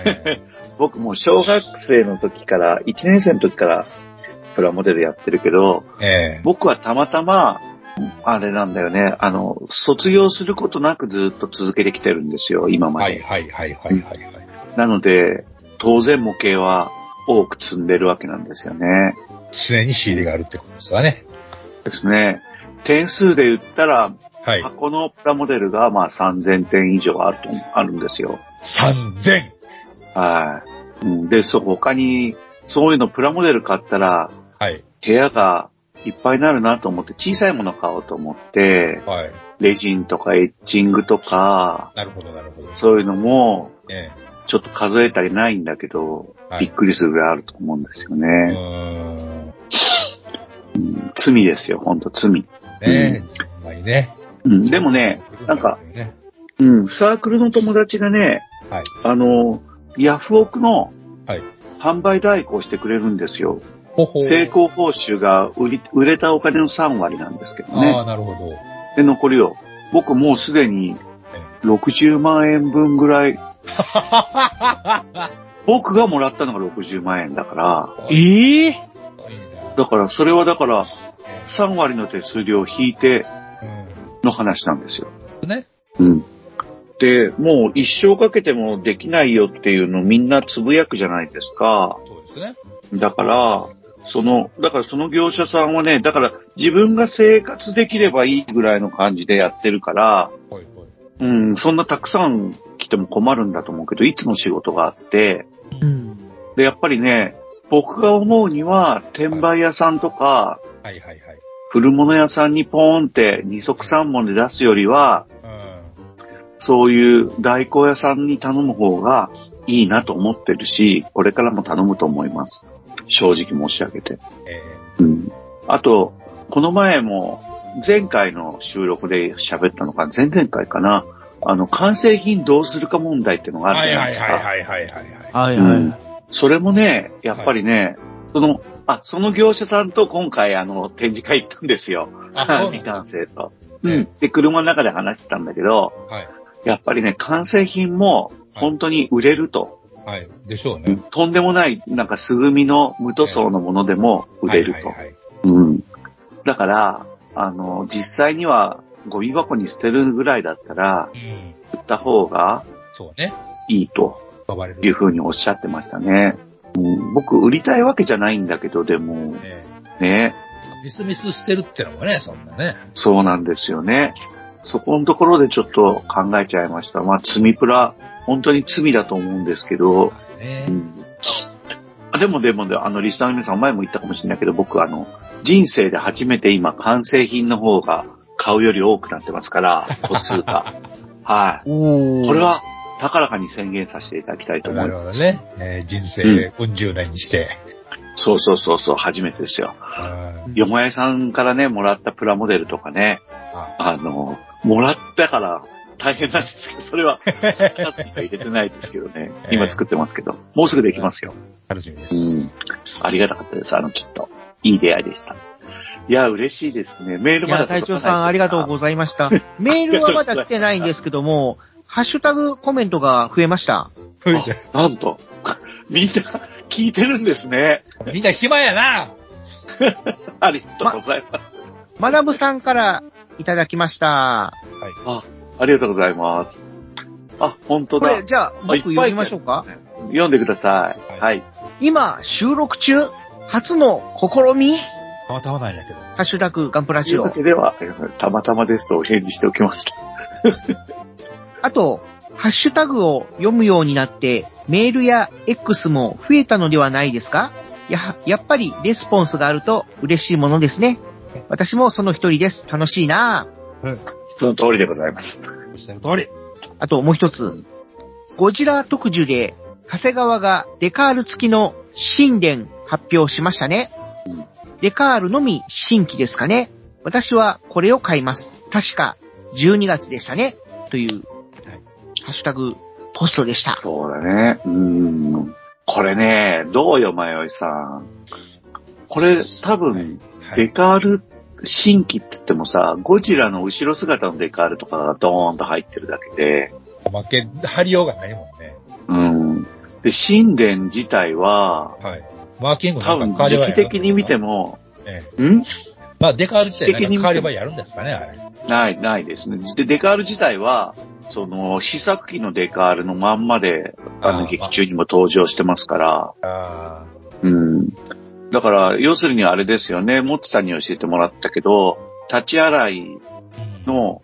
B: え
A: 僕もう小学生の時から、1年生の時からプラモデルやってるけど、
B: ーえー
A: 僕はたまたま、あれなんだよね、あの、卒業することなくずっと続けてきてるんですよ、今まで。
B: はいはいはいはいはいはい。
A: なので、当然模型は多く積んでるわけなんですよね。
B: 常に仕入れがあるってことですわね。
A: ですね。点数で言ったら、
B: はい。
A: 箱のプラモデルがまあ3000点以上あると、あるんですよ。
B: 3000!
A: はい。うんで、そう、他に、そういうのプラモデル買ったら、
B: はい。
A: 部屋がいっぱいになるなと思って小さいもの買おうと思って、
B: はい。
A: レジンとかエッチングとか、
B: なるほど、なるほど。
A: そういうのも
B: え
A: ちょっと数えたりないんだけど、
B: はい
A: びっくりするぐらいあると思うんですよ
B: え。う
A: ね。うん罪ですよ、ほんと罪。
B: ねえ、まあいいね。
A: うん、でもね、なんか、
B: ね、
A: うん、サークルの友達がね、
B: はい。
A: あの、ヤフオクの
B: はい
A: 販売代行してくれるんですよ。
B: ほほ
A: 成功報酬が売り売れたお金の3割なんですけど
B: あ
A: ね。
B: あ、なるほど。
A: で、残りを。僕もうすでに60万円分ぐらい、僕がもらったのが60万円だから、
C: ええ
B: いいね
A: だからそれはだから3割の手数料を引いての話なんですよ。
B: うん。ね。
A: うん。で、もう一生かけてもできないよっていうのをみんなつぶやくじゃないですか。
B: そうですね。
A: だから、その、だからその業者さんはね、だから自分が生活できればいいぐらいの感じでやってるから、
B: ほいほい。
A: うん、そんなたくさん来ても困るんだと思うけど、いつも仕事があって、
C: うん。
A: で、やっぱりね、僕が思うには、転売屋さんとか、
B: はいはいはい。
A: 古物屋さんにポーンって二足三本で出すよりは、
B: うん。
A: そういう代行屋さんに頼む方がいいなと思ってるし、これからも頼むと思います。正直申し上げて。
B: え
A: うん。あと、この前も、前回の収録で喋ったのか、前々回かな。あの、完成品どうするか問題っていうの
B: え
A: がある
B: はいはい
A: じゃないですか。
B: はいはいはいはい。
C: はいはい。
A: うんそれもね、やっぱりね、その、あ、その業者さんと今回あの、展示会行ったんですよ。未完成と。
B: ええ
A: うん。で、車の中で話してたんだけど、
B: はい。
A: やっぱりね、完成品も本当に売れると。
B: はい。でしょうね。
A: とんでもない、なんか素組みの無塗装のものでも売れると。
B: はい
A: うん。だから、あの、実際にはゴミ箱に捨てるぐらいだったら、
B: うん。
A: 売った方が
B: そうね。
A: いいと
B: 呼ばれる。
A: いうふうにおっしゃってましたね。うん、僕、売りたいわけじゃないんだけど、でも、
B: え
A: ね、
B: えミスミスしてるってのもね、そんなね。
A: そうなんですよね。そこのところでちょっと考えちゃいました。まあ、罪プラ、本当に罪だと思うんですけど、
B: ね
A: うんあでもでもで、あの、リスナーの皆さん前も言ったかもしれないけど、僕あの、人生で初めて今、完成品の方が買うより多くなってますから、個数が。はい。これは、高らかに宣言させていただきたいと思
B: ないる
A: ます。
B: ほどね。えー人生、うん十年にして。
A: そうそうそうそう、初めてですよ。
B: うん
A: よもやさんからね、もらったプラモデルとかね、
B: あ
A: あの、もらったから大変なんですけど、それは、入れてないですけどね。今作ってますけど、もうすぐできますよ。
B: 楽しみです。
A: うん。ありがたかったです。あの、ちょっと、いい出会いでした。いや、嬉しいですね。メール
C: いや、
A: まだ
C: 隊長さんありがとうございました。メールはまだ来てないんですけども、ハッシュタグコメントが増えました。
B: ほい
A: あなんと、みんな聞いてるんですね。
B: みんな暇やな
A: ありがとうございます。
C: マダムさんからいただきました。
A: あ、ありがとうございます。あ、本当だ
C: これ、。じゃあ、僕読みましょうか？
A: 読んでください。
B: は
A: はいい。
C: 今、収録中、初の試み？
B: たまたまなんやけど。
C: ハッシュタグガンプラ
A: というわ。けでは、たまたまですとお返事しておきました。
C: あと、ハッシュタグを読むようになって、メールや X も増えたのではないですか？やは、やっぱりレスポンスがあると嬉しいものですね。私もその一人です。楽しいなぁ
A: その通りでございます。
B: おっしゃる通り。
C: あともう一つ。ゴジラ特需で、長谷川がデカール付きの神殿発表しましたね。
A: うん
C: デカールのみ新規ですかね。私はこれを買います。確か12月でしたね。という、ハッシュタグポストでした。
A: そうだね。うん。これね、どうよ、まよいさん。これ、多分、デカール新規って言ってもさ、ゴジラの後ろ姿のデカールとかがドーンと入ってるだけで、
B: おまけ、貼りようがないもんね。
A: うん。で、神殿自体は、
B: はい。マーキング
A: 多分時期的に見ても、
B: ええ
A: ん？
B: まあ、デカール自体なんか変わればやるんですかね、あれ。
A: ない、ないですね。で、デカール自体は、その、試作機のデカールのまんまで、あの、劇中にも登場してますから、
B: あ
A: うん。だから、要するにあれですよね、モッツさんに教えてもらったけど、立ち洗い
B: あ。
A: の、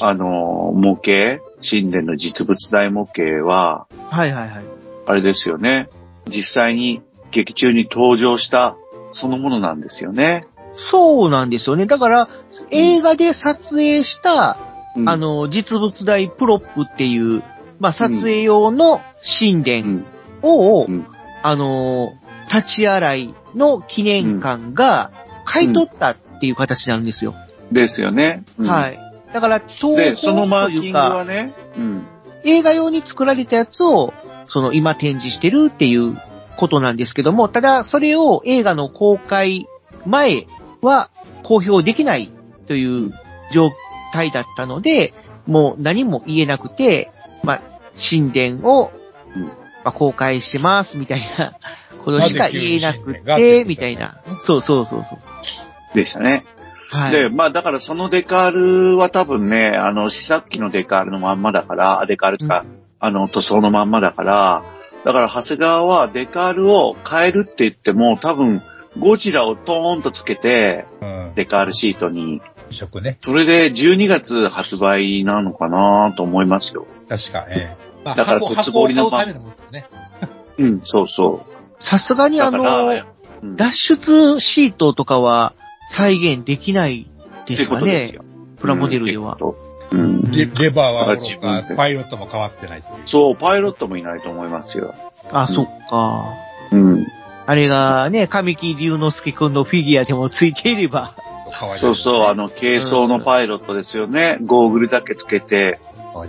A: あの、模型、神殿の実物大模型は、
C: はいはいはい。
A: あれですよね、実際に劇中に登場したそのものなんですよね。
C: そうなんですよね。だから、映画で撮影した、
A: うん
C: あ、の、実物大プロップっていう、まあ、撮影用の神
A: う
C: 殿
A: ん。
C: を、
A: うん
C: あの、立ち洗いの記念館が買い取ったっていう形なんですよ。
A: ですよね。うん
C: はい。だから、東
A: で、そのマーキングはね、うん。
C: 映画用に作られたやつを、その今展示してるっていうことなんですけども、ただそれを映画の公開前は公表できないという状態だったので、もう何も言えなくて、まあ、神殿を、
A: うん
C: まあ、公開してますみたいな ことしか言えなくて、みたいな。そうそうそうそう。
A: でしたね。
C: はい。
A: で、まあだからそのデカールは多分ね、あの、試作機のデカールのまんまだから、あデカールとか、あの、塗装のまんまだから、だから長谷川はデカールを変えるって言っても、多分、ゴジラをトーンとつけて、
B: うん。
A: デカールシートに、
B: 食ね。
A: それで12月発売なのかなと思いますよ。
B: 確か、ええ。まあ、
A: だから
B: 箱
A: 鉄棒りの
B: 箱を買うためのものですね。
A: うん、そうそ
C: さすが
A: う。
C: にあの、
A: うん
C: 脱出シートとかは再現できないですかね
A: ことです。よ。
C: プラモデルでは。
A: うん。うん
B: レレバーはパイロットも変わってないっていう。
A: そう、パイロットもいないと思いますよ。
C: あ、
A: うん
C: そっか。
A: うん。
C: あれがね、神木隆之介くんのフィギュアでもついていれば。
A: そうそう、あの、軽装のパイロットですよね。ゴーグルだけつけて、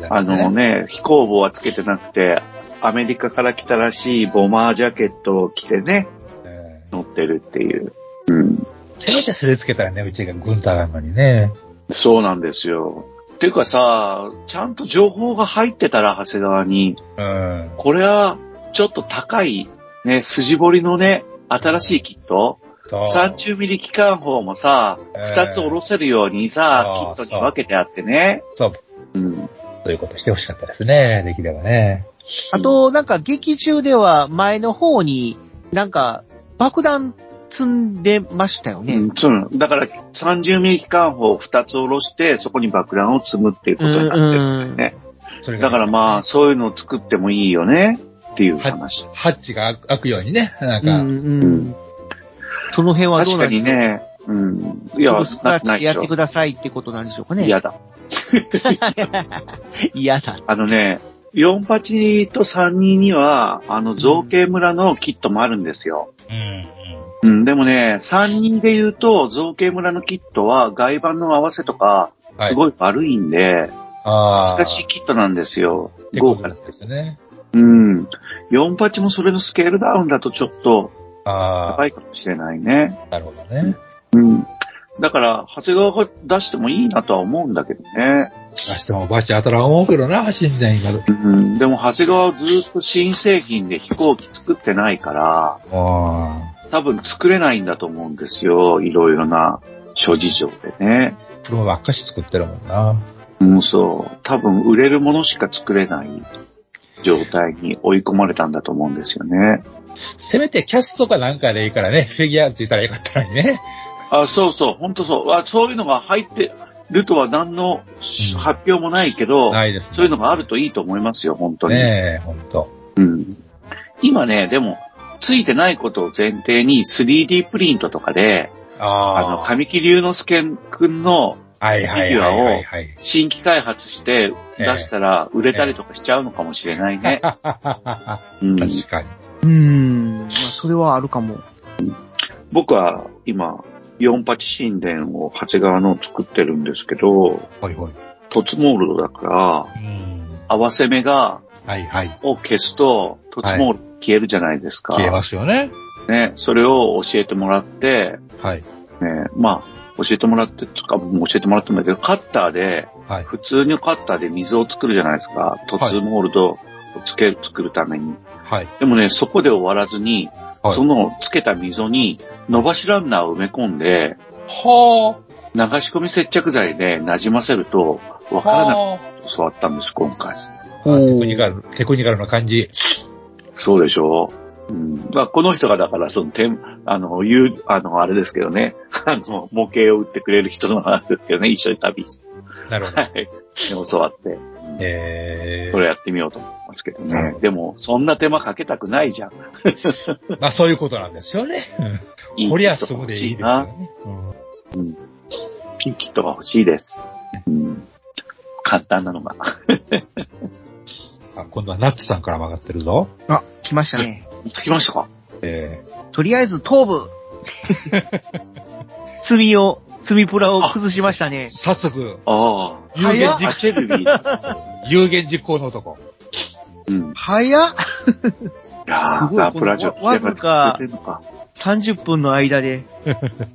A: あのね、飛行帽はつけてなくて、アメリカから来たらしいボマージャケットを着てね、
B: ええ
A: 乗ってるっていう。うん。
B: せめてそれつけたらね、うちが軍隊なのにね。
A: そうなんですよ。ていうかさ、ちゃんと情報が入ってたら、長谷川に、
B: うん。
A: これは、ちょっと高い、ね、筋彫りのね、新しいキット。30ミリ機関砲もさ、
B: ええ
A: 2つ下ろせるようにさ、キットに分けてあってね。
B: そう。
A: うん。
B: そういうことしてほしかったですね。できればね。
C: あと、なんか劇中では前の方になんか爆弾積んでましたよね。
A: うん、そうなのだから、30ミリ機関砲を2つ下ろして、そこに爆弾を積むっていうことになってる。
C: うん
A: ね
B: それが
A: だからまあ、そういうのを作ってもいいよね、っていう話。
B: ハッチが開くようにね。なんか、
C: うんうん。その辺はどう
A: 確か
C: なん
A: にね、うん。いや、
C: スクラッチでやってく
A: だ
C: ださいってことなんでしょうかね？
A: 嫌だ。
C: 嫌だ。
A: あのね、48と32には、あの、造形村のキットもあるんですよ。
B: うん、うん。
A: うん、でもね、32で言うと、造形村のキットは外板の合わせとか、
B: はい
A: すごい悪いんで、
B: ああ。
A: 難しいキットなんですよ。豪華なん
B: ですね。
A: うん。48もそれのスケールダウンだとちょっと
B: あ
A: 高いかもしれないね。
B: あ、なるほどね。
A: うん。だから、長谷川が出してもいいなとは思うんだけどね。
B: 出してもバチ当たらん思うけどな、新年今。
A: うん。でも、長谷川はずっと新製品で飛行機作ってないから、
B: あ
A: 多分作れないんだと思うんですよ。いろいろな諸事情でね。
B: あ。車ばっかし作ってるもんな。
A: うん、そう。多分売れるものしか作れない状態に追い込まれたんだと思うんですよね。
B: せめてキャストかなんかでいいからね、フィギュアついたらよかったのにね。
A: あ、そうそう、本当そう。あそういうのが入ってるとは何の
B: うん
A: 発表もないけど、
B: ないですね。
A: そういうのがあるといいと思いますよ、本当に。
B: ねえ、ほんと。
A: うん。今ね、でも、ついてないことを前提に 3D プリントとかで、
B: あ
A: あの、神木隆之介くんの
B: はいはいはいはいはい。
A: 新規開発して出したら売れたりとかしちゃうのかもしれないね。うん、
B: 確かに。
C: うーん。まあ、それはあるかも。
A: 僕は今、48神殿を長谷川の作ってるんですけど、
B: はいはい。
A: 凸モールドだから、
B: うん。
A: 合わせ目が、
B: はいはい。
A: を消すと、凸モールド消えるじゃないですか。
B: 消えますよね。
A: ね、それを教えてもらって、
B: はい。
A: ね、まあ、教えてもらって、つか、もう教えてもらったんだけど、カッターで、
B: はい。
A: 普通にカッターで水を作るじゃないですか。凸モールドをつける、作るために。
B: はい。
A: でもね、そこで終わらずに、
B: はい
A: そのつけた溝に伸ばしランナーを埋め込んで、
B: は
A: 流し込み接着剤で馴染ませると、
B: あ。
A: わからな
B: は
A: く教わったんです、今回。
B: あテクニカル、テクニカルな感じ。
A: そうでしょうん。まあ、この人がだから、その、点、あの、言う、あの、あれですけどね。あの、模型を売ってくれる人なんですけどね、一緒に旅して。
B: なるほど。
A: はい。で教わって。
B: え
A: それやってみようと思いますけどね。でも、そんな手間かけたくないじゃん。
B: ー、まあそういうことなんですよね。
A: いい
B: こりゃ
A: キットが欲
B: すぐでいいですよ。ね。
A: うん。いいキットが欲しいです。うん。簡単なのが。
B: あ今度はナッツさんから曲がってるぞ。
C: あ、来ましたね。
A: 来ましたか？
B: え
C: とりあえず頭部。罪を、罪プラを崩しましたね
B: ー、。早速、
A: ああ。
B: 有言
A: あ、
B: 実
A: チェルビー。
B: 有言実行の男。
A: うん。
C: 早っ
A: いやー、
C: すごい
A: ガープラジオ
C: このわずか
A: 作ってるのか。
C: !30 分の間で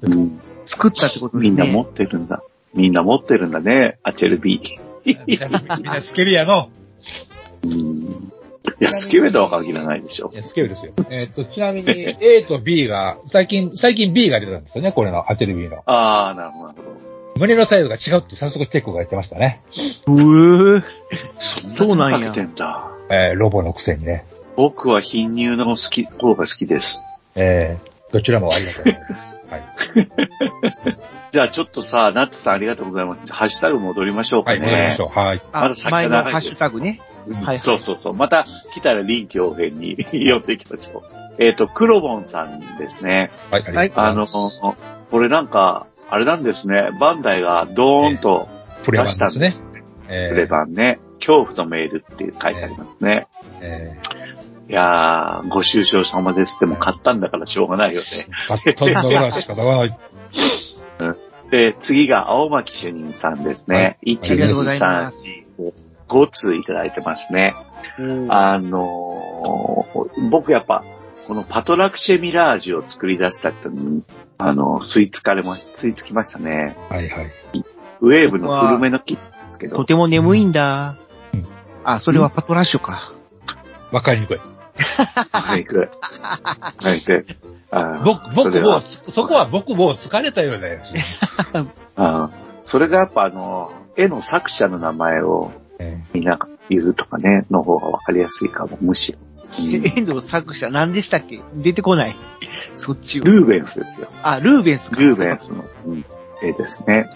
A: うん。
C: 作ったってことですね。
A: みんな持ってるんだ。みんな持ってるんだね、アチェルビー。
B: みんなみんなスケベやの。
A: うん。いや、スケベとは限らないでしょ
B: い。やスケベですよ。えっと、ちなみに A と B が、最近、最近 B が出たんですよね、これの、アテレビの。
A: ああ、なるほど、なるほど。
B: 胸のサイズが違うって早速テックが言ってましたね。
C: うー
A: そ
C: そうなんや
A: んだ。
B: えー、ロボのくせにね。
A: 僕は貧乳の好き、方が好きです。
B: えー、どちらもありがとうございます。はい。
A: じゃあちょっとさ、ナッツさんありがとうございます。ハッシュタグ戻りましょうか
B: はい、
A: ね。
B: 戻りましょう。はい。
C: あ
A: まだ、先
C: 前のハッシュタグね。はい
A: そうそうそう。また来たら臨機応変に 寄っていきましょう。えっ、と、クロボンさんですね。
B: はい、ありがとう
A: あの
B: ございます。、
A: これなんか、あれなんですね。バンダイがドーンと
B: プレ
A: 出
B: バンですね
A: したんです。。
B: えー
A: プレ版ね。恐怖のメールって書いてありますね。
B: え
A: いやー、ご愁傷様です。でも買ったんだからしょうがないよね。
B: ー、買ったんだから仕方がない。
A: で、次が青巻主任さんですね。1、
C: ありがとうござ
A: 2、
C: いま
A: 3、4、5通いただいてますね。あのー僕やっぱ、このパトラクシェミラージュを作り出した人に、あの、吸い付かれまし、吸い付きましたね。
B: はいはい。
A: ウェーブの古めの木ですけど。
C: とても眠いんだ
B: うん。
C: あ、それはパトラッシュか。
B: わかりにくい。
A: はい、行く。はい、行く。あー
B: 僕、
A: それは
B: 僕もう、そこは僕もう疲れたようだよ。
A: それがやっぱあの、絵の作者の名前を
B: え
A: みんなが言うとかね、の方がわかりやすいかも、むしろ。う ん
C: 遠藤作者何でしたっけ？出てこない。そっちを。
A: ルーベンスですよ。
C: あ、ルーベンスか。
A: ルーベンスの、うん絵ですね。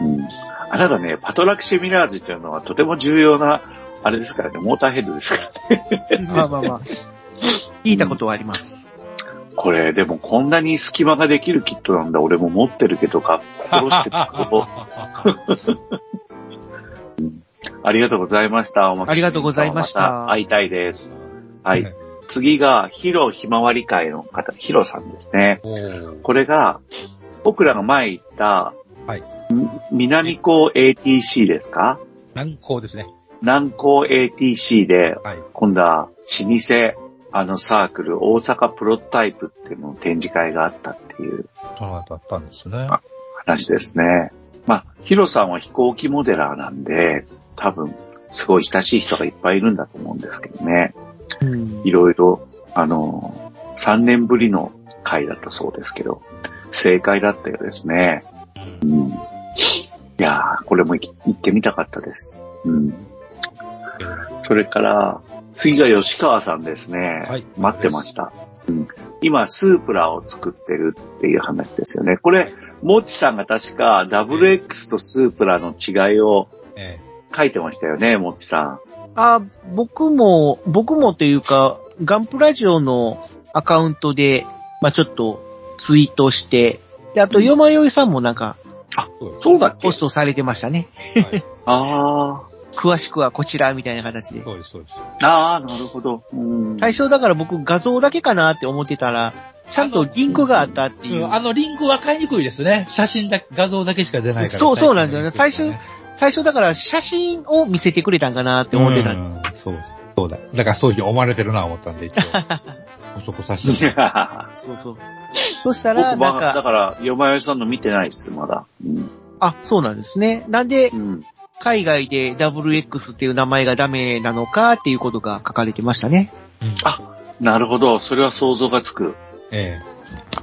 A: うん。あなたね、パトラクシェミラージュというのはとても重要な、あれですからね、モーターヘッドですからね。
C: まあまあまあ。聞いたことはあります。
A: これ、でもこんなに隙間ができるキットなんだ、俺も持ってるけどか、心して作ろう。ありがとうございました。おまけ
C: ありがとうございました
A: 会いたいです。はい。次が、ヒロひまわり会の方、ヒロさんですね。これが、僕らが前言った、
B: はい
A: ん南高 ATC ですか？
B: 難航ですね。
A: 南高 ATC で、
B: はい。
A: 今度は老舗、あのサークル、大阪プロトタイプっていうのの展示会があったっていう
B: その後あったんですね。
A: 話ですね。まあ、ヒロさんは飛行機モデラーなんで、多分、すごい親しい人がいっぱいいるんだと思うんですけどね。
C: うん
A: いろいろ、あの、3年ぶりの会だったそうですけど、正解だったようですね。うん。いやー、これも行ってみたかったです。うん。それから、次が吉川さんですね。
B: はい
A: 待ってました。うん。今、スープラを作ってるっていう話ですよね。これ、もっちさんが確か WX とスープラの違いを
B: え
A: 書いてましたよね、もっちさん。
C: あ、僕も、僕もというか、ガンプラジオのアカウントで、まあちょっとツイートして、で、あと、よまよいさんもなんか、
B: ーそう
A: だっけ？
C: ポストされてましたね。
B: はい
A: あ
C: 詳しくはこちら、みたいな形で。
B: そうです、そうです。
A: あ、ああ、なるほど。うん。
C: 最初だから僕画像だけかなって思ってたら、ちゃんとリンクがあったっていう
B: うん。あのリンクは買いにくいですね。写真だけ、画像だけしか出ないから。
C: そうそうなんですよね最初最初だから写真を見せてくれたんかなって思ってたんです。
B: うんそうそうだ。だからそういうふうに思われてるな思ったんで、一応。補足させて
C: そうそう。そしたら、なんか、
A: から、よまよいさんの見てないっす、まだ。うん。
C: あ、そうなんですね。なんで
A: う、ん。
C: 海外で WX っていう名前がダメなのかっていうことが書かれてましたね。
B: うん
A: あなるほど。それは想像がつく。
B: え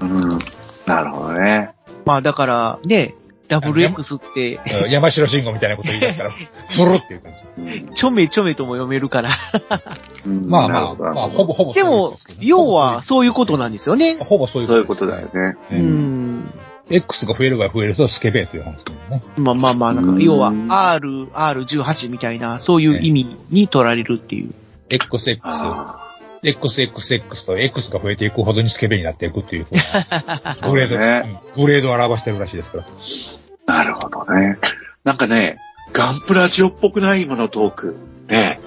A: うん。なるほどね。
C: まあだから、ね、WX って、
B: え山城慎吾みたいなこと言い出すから、ふるって言う感じ。
A: うん
C: ちょめちょめとも読めるから。
A: うん
B: まあまあ、まあ、ほぼほぼ
C: でも、要は、そういうことなんですよね。
B: ほぼそういう
A: そういうことだよね。
B: う。
C: うんん。
B: X が増えれば増えるとスケベという話ですね。
C: まあまあまあ、なんか、
A: うん
C: 要は R、R18 みたいな、そういう意味に取られるっていう。
B: XX、
A: あ
B: XXX と X が増えていくほどにスケベになっていくっていう。グレード、
A: ね。
B: うんグレードを表してるらしいですから。
A: なるほどね。なんかね、ガンプラジオっぽくないものトーク。ね。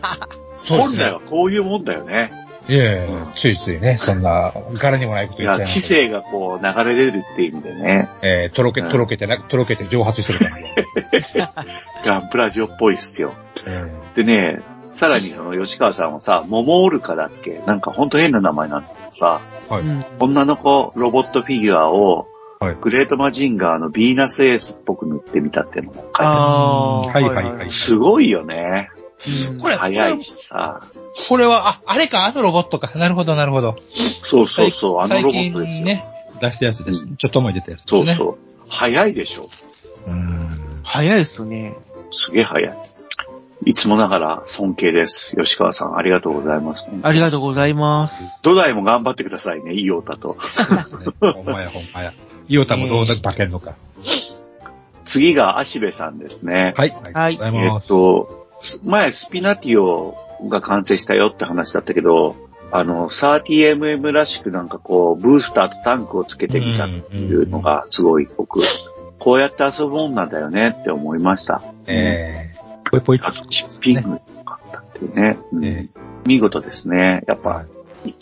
A: 本来はこういうもんだよね。
B: いえいえ、ついついね、そんな、柄にもないこと言っちゃいます
A: 知性がこう流れ出るっていう意味でね。
B: えーとろけ、
A: うん
B: とろけてな、とろけて蒸発してるから。
A: ガンプラジオっぽいっすよ。
B: え
A: でね、さらにその吉川さんはさ、モモオルカだっけ？なんかほんと変な名前なんだけどさ、
B: はい
C: うん
A: 女の子ロボットフィギュアを、
B: はい
A: グレートマジンガーのヴィーナスエースっぽく塗ってみたっていうのも書いてあ
C: あー
B: はいはいはい
A: る。すごいよね。
C: うん
B: これ
A: 早いしさ。
B: これは、あ、あれか、あのロボットか。なるほど、なるほど。
A: そうそうそう、あの
B: 最
A: ロボットですよ。
B: 近ね、出したやつです。ちょっと前に出たやつですね。
A: そうそう。早いでしょ。
B: うん。
C: 早いですね。
A: すげえ早い。いつもながら尊敬です。吉川さん、ありがとうございます。
C: ありがとうございます。
A: 土台も頑張ってくださいね、イオタと。
B: ほんまや、ほんまや。イオタもどうだ化けんのか。
A: 次が足部さんですね。
B: はい。ありがとうござい
A: えっ。と、す前スピナティオが完成したよって話だったけど、あの、30mm らしくなんかこう、ブースターとタンクをつけてみたっていうのがすごい僕、こうやって遊ぶもんなんだよねって思いました。
B: えー、ぽいぽい。
A: あとチッピングとかあったっていうね。うん
B: え
A: 見事ですね。やっぱ、
B: はい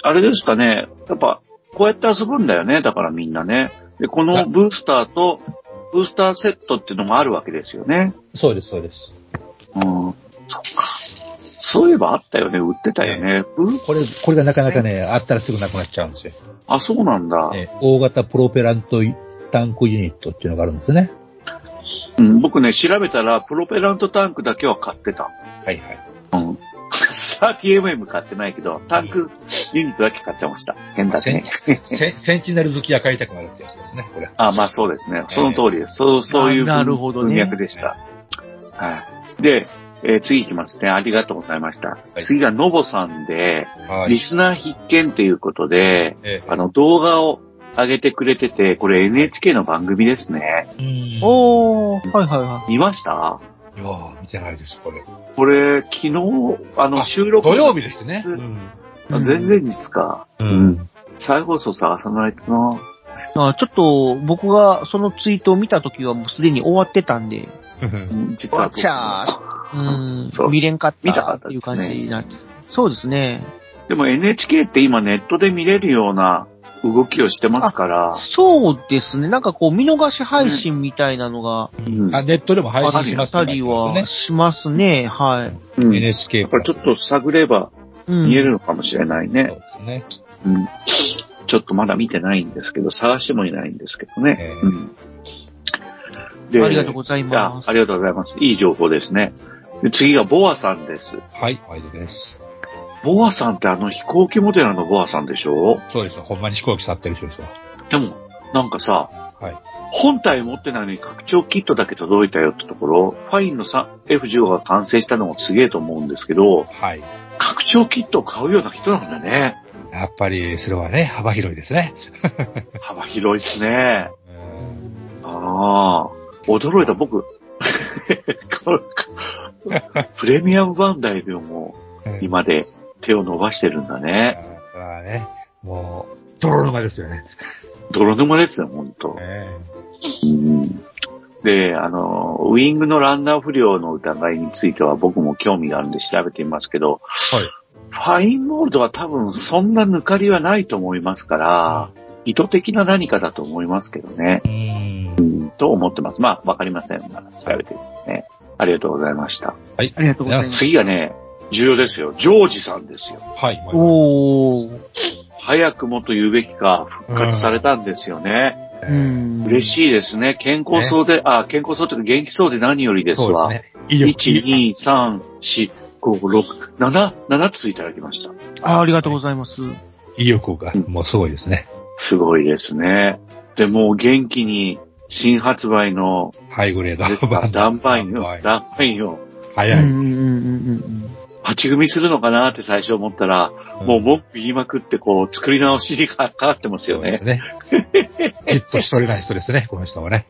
A: あれですかね。やっぱ、こうやって遊ぶんだよね。だからみんなね。で、このブースターと、ブースターセットっていうのもあるわけですよね。
B: そうです、そうです。
A: うん。そっか。そういえばあったよね。売ってたよね。
B: これ、これがなかなかね、あったらすぐなくなっちゃうんですよ。
A: あ、そうなんだ。
B: えー大型プロペラントタンクユニットっていうのがあるんですね。
A: うん、僕ね、調べたら、プロペラントタンクだけは買ってた。
B: はいはい。
A: うん。30mm 買ってないけど、タンクユニットだけ買ってました。変だね。
B: セセンチネル好きが買いたくなるってやつですね、これ。
A: あ、まあそうですね。その通りです。そう、そういう
C: なるほどね
A: 文脈でした。はい。で、えー次行きますね。ありがとうございました。
B: い
A: 次がノボさんで、
B: は
A: リスナー必見ということで、
B: えー
A: あの、動画を上げてくれてて、これ NHK の番組ですね。
B: うん
C: おー、はいはいはい。
A: 見ました？
B: いやー見てないです、これ。
A: これ、昨日、あの、
B: あ
A: 収録。
B: 土曜日ですね。
A: あ前々日か。
B: う
A: うんん。再放送探さないとな。
C: あちょっと、僕がそのツイートを見たときはもうすでに終わってたんで、
A: うん実は
C: わっちゃー、うん
A: そう、
C: 見れんかっ
A: 見たか
C: たっていう感じなんです。そうですね。
A: でも NHK って今ネットで見れるような動きをしてますから、
C: そうですね。なんかこう、見逃し配信みたいなのが
A: うん
B: あ、ネットでも配信します
C: あったりはしますね。はい。
A: うん
B: NHK
A: やっぱりちょっと探れば
C: うん。
A: 見えるのかもしれないね。
B: そうですね。
A: うん。ちょっとまだ見てないんですけど、探してもいないんですけどね。
B: えー
A: うん。で
C: ありがとうございます。
A: あありがとうございます。いい情報ですね。で次がボアさんです。
B: はい、です。
A: ボアさんってあの飛行機モデルのボアさんでしょ？
B: そうですよ。ほんまに飛行機去ってる人ですよ。
A: でも、なんかさ、
B: はい。
A: 本体持ってないのに拡張キットだけ届いたよってところ、ファインの F15 が完成したのもすげえと思うんですけど、
B: はい。
A: 拡張キットを買うような人なんだね。
B: やっぱり、それはね、幅広いですね。
A: 幅広いですね。
B: うん
A: ああ、驚いた、僕。プレミアムバンダイでも今で手を伸ばしてるんだね。
B: だからね、もう、泥沼ですよね。
A: 泥沼ですよ、ほんと。
B: え
A: うんで、あの、ウィングのランナー不良の疑いについては僕も興味があるんで調べてみますけど、ファインモールドは多分そんな抜かりはないと思いますから、意図的な何かだと思いますけどね。
B: えうん。
A: うん、と思ってます。まあ、わかりません。まあ、調べてみますね。ありがとうございました。
B: はい。
C: ありがとうございます。
A: 次がね、重要ですよ。ジョージさんですよ。
B: はい。
C: おー。
A: 早くもと言うべきか、復活されたんですよね。
B: えー
C: うん。
A: 嬉しいですね。健康そうで、あ、健康そうというか元気そうで何よりですわ。
B: そうですね。威力。
A: 1、2、3、4、5、6、7、7ついただきました。
C: あありがとうございます。
B: 威力が、もうすごいですね。
A: すごいですね。で、もう元気に新発売の、
B: ハイグレード。
A: ですか、ダンバインを
B: はい、
A: ダンバインを、
B: 早い。
C: うんうんうんうん
A: 勝ち組みするのかなって最初思ったら、もう文句言いまくってこう、作り直しにかかってますよね
B: そうです。ね。じっとしとれない人ですね、この人はね。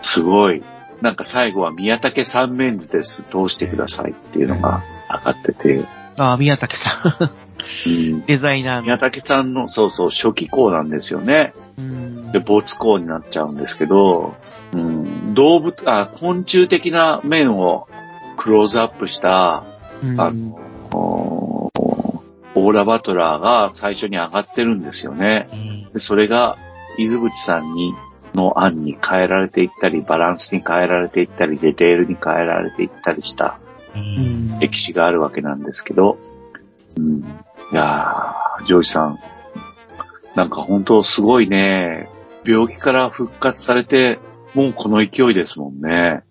A: すごい。なんか最後は宮武三面図です。通してくださいっていうのが上がってて。
C: ああ、宮武さん。
A: うん
C: デザイナーの。
A: 宮武さんの、そうそう、初期校なんですよね。
C: うん
A: で、没校になっちゃうんですけど、うん、動物、あ、昆虫的な面をクローズアップした、
C: うん
A: あの、おオーラバトラーが最初に上がってるんですよね。でそれが、伊豆淵さんに、の案に変えられていったり、バランスに変えられていったり、ディテールに変えられていったりした
C: うん
A: 歴史があるわけなんですけど、うん。いやー、ジョージさん、なんか本当すごいね、病気から復活されて、もうこの勢いですもんね。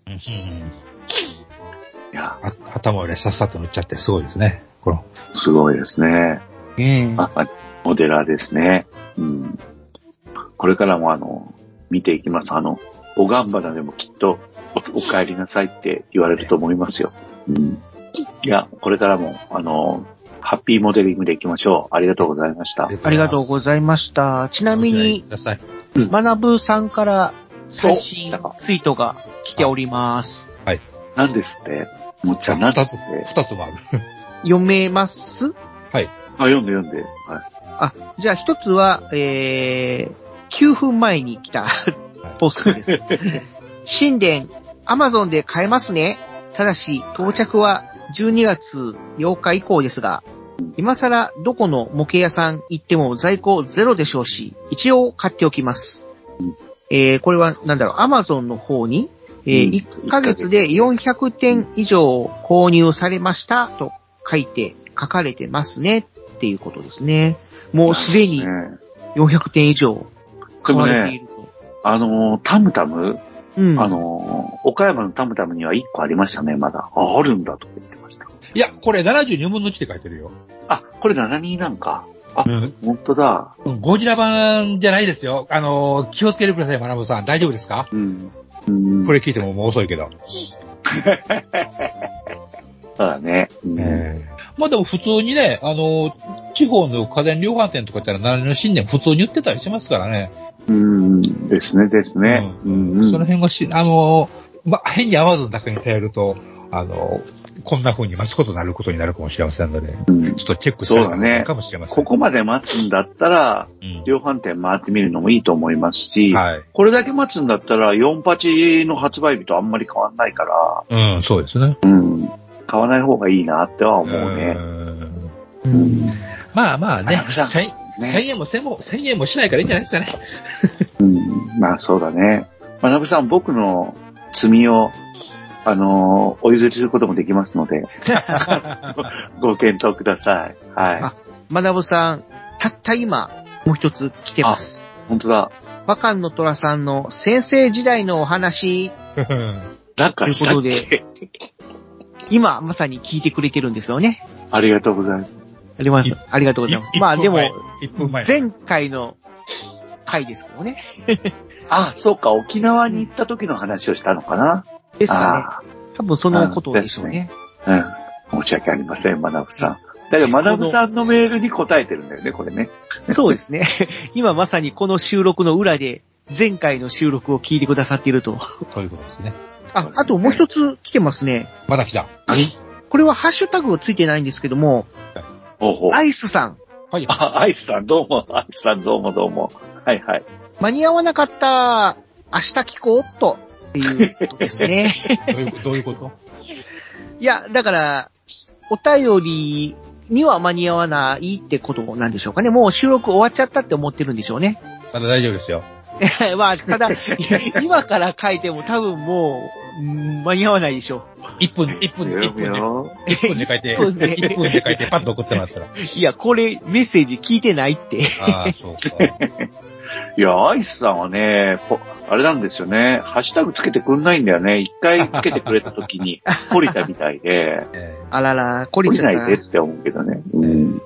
A: いや、
B: あ頭よりさっさと塗っちゃってすごいですね。この、
A: すごいですね。
C: ねえ
A: まさに、モデラーですね。うん。これからもあの、見ていきます。あの、おがんばなでもきっとお、お帰りなさいって言われると思いますよ。うん。いや、これからも、あの、ハッピーモデリングでいきましょう。ありがとうございました。
C: ありがとうございました。ちなみに
B: く、ださい。
C: まなぶさんから最新ツイートが来ております。
A: 何ですって？もっちゃん、何で
B: 二つ
A: すって、
B: 二つもある。
C: 読めます？
B: はい。
A: あ、読んで読んで。はい。
C: あ、じゃあ一つは、えー、9分前に来たポストです。神殿、アマゾンで買えますね。ただし、到着は12月8日以降ですが、今更どこの模型屋さん行っても在庫ゼロでしょうし、一応買っておきます
A: うん。
C: えー、これはなんだろう、アマゾンの方に、えー
A: うん
C: 1ヶ月で400点以上購入されましたと書いて、書かれてますねっていうことですね。もうすでに
A: ね
C: 400点以上買われていると。
A: あの、タムタム、
C: うん。
A: あの、岡山のタムタムには1個ありましたね、まだ。あ、あるんだとか言ってました。
B: いや、これ72分の1って書いてるよ。
A: あ、これ72なんか。あ、
B: うん。
A: 本当だ。
B: ゴジラ版じゃないですよ。あのー、気をつけてください、マナブさん。大丈夫ですか？
A: うん。うん。
B: これ聞いてももう遅いけど。
A: そうだね。うん
B: え
G: まあでも普通にね、あの、地方の家電量販店とか行ったら何の新年普通に売ってたりしますからね。
A: うん。ですね、ですね。うん、うん。
B: その辺がし、あのー、ま、変に合わずだけに頼ると、あのー、こんな風に待つことになることになるかもしれませんので、
A: うん
B: ちょっとチェックして
A: そうだね
B: かもしれません。
A: ここまで待つんだったら、
B: うん
A: 量販店回ってみるのもいいと思いますし、
B: はい。
A: これだけ待つんだったら、48の発売日とあんまり変わんないから、
B: うん、そうですね。
A: うん。買わない方がいいなっては思うね。
B: ん
A: うん。
B: まあまあね、千
A: ね
B: 1000円も1000も、1000円もしないからいいんじゃないですかね。
A: うん。まあそうだね。まなぶさん、僕の罪を、あのーお譲りすることもできますので、ご検討ください。はい。
C: あまなぶさん、たった今、もう一つ来てます。
A: 本当だ。
C: バカンの虎さんの先生時代のお話
A: なんか
C: という
A: け
C: 今まさに聞いてくれてるんですよね。
A: ありがとうございます。
C: あります。ありがとうございます。まあでも、
B: 1分前。
C: 前回の回ですけどね。
A: あ、そうか、沖縄に行った時の話をしたのかな。
C: ですかね。
A: あ
C: 多分そのことでしょうね。
A: あうん。申し訳ありません、まなぶさん。だけど、まなぶさんのメールに答えてるんだよね、これね。
C: そうですね。今まさにこの収録の裏で、前回の収録を聞いてくださっていると。
B: ということですね。
C: あ、あともう一つ来てますね。
B: まだ来た。
C: これはハッシュタグがついてないんですけども、
A: ほうほう。
C: アイスさん、
B: はい。
A: あ、アイスさん、どうも、アイスさん、どうも、どうも。はいはい。
C: 間に合わなかった、明日聞こうと、っていうことですね。
B: どういうどういうこと？
C: いや、だから、お便りには間に合わないってことなんでしょうかね。もう収録終わっちゃったって思ってるんでしょうね。
B: まだ大丈夫ですよ。
C: まあ、ただ、今から書いても多分もう、うん間に合わないでしょ
B: 1分、1分、1分で、
A: よ
B: 1分で書いて、
C: 1分で
B: 1分で書いてパッと送ってもらったら。
C: う。いや、これ、メッセージ聞いてないって。
B: ああ、そうか。
A: いや、アイスさんはね、ぽあれなんですよね。ハッシュタグつけてくんないんだよね。一回つけてくれた時に、懲りたみたいで、
B: え
C: あらら、
A: 懲り
C: ちゃった
A: ないでって思うけどね。うん。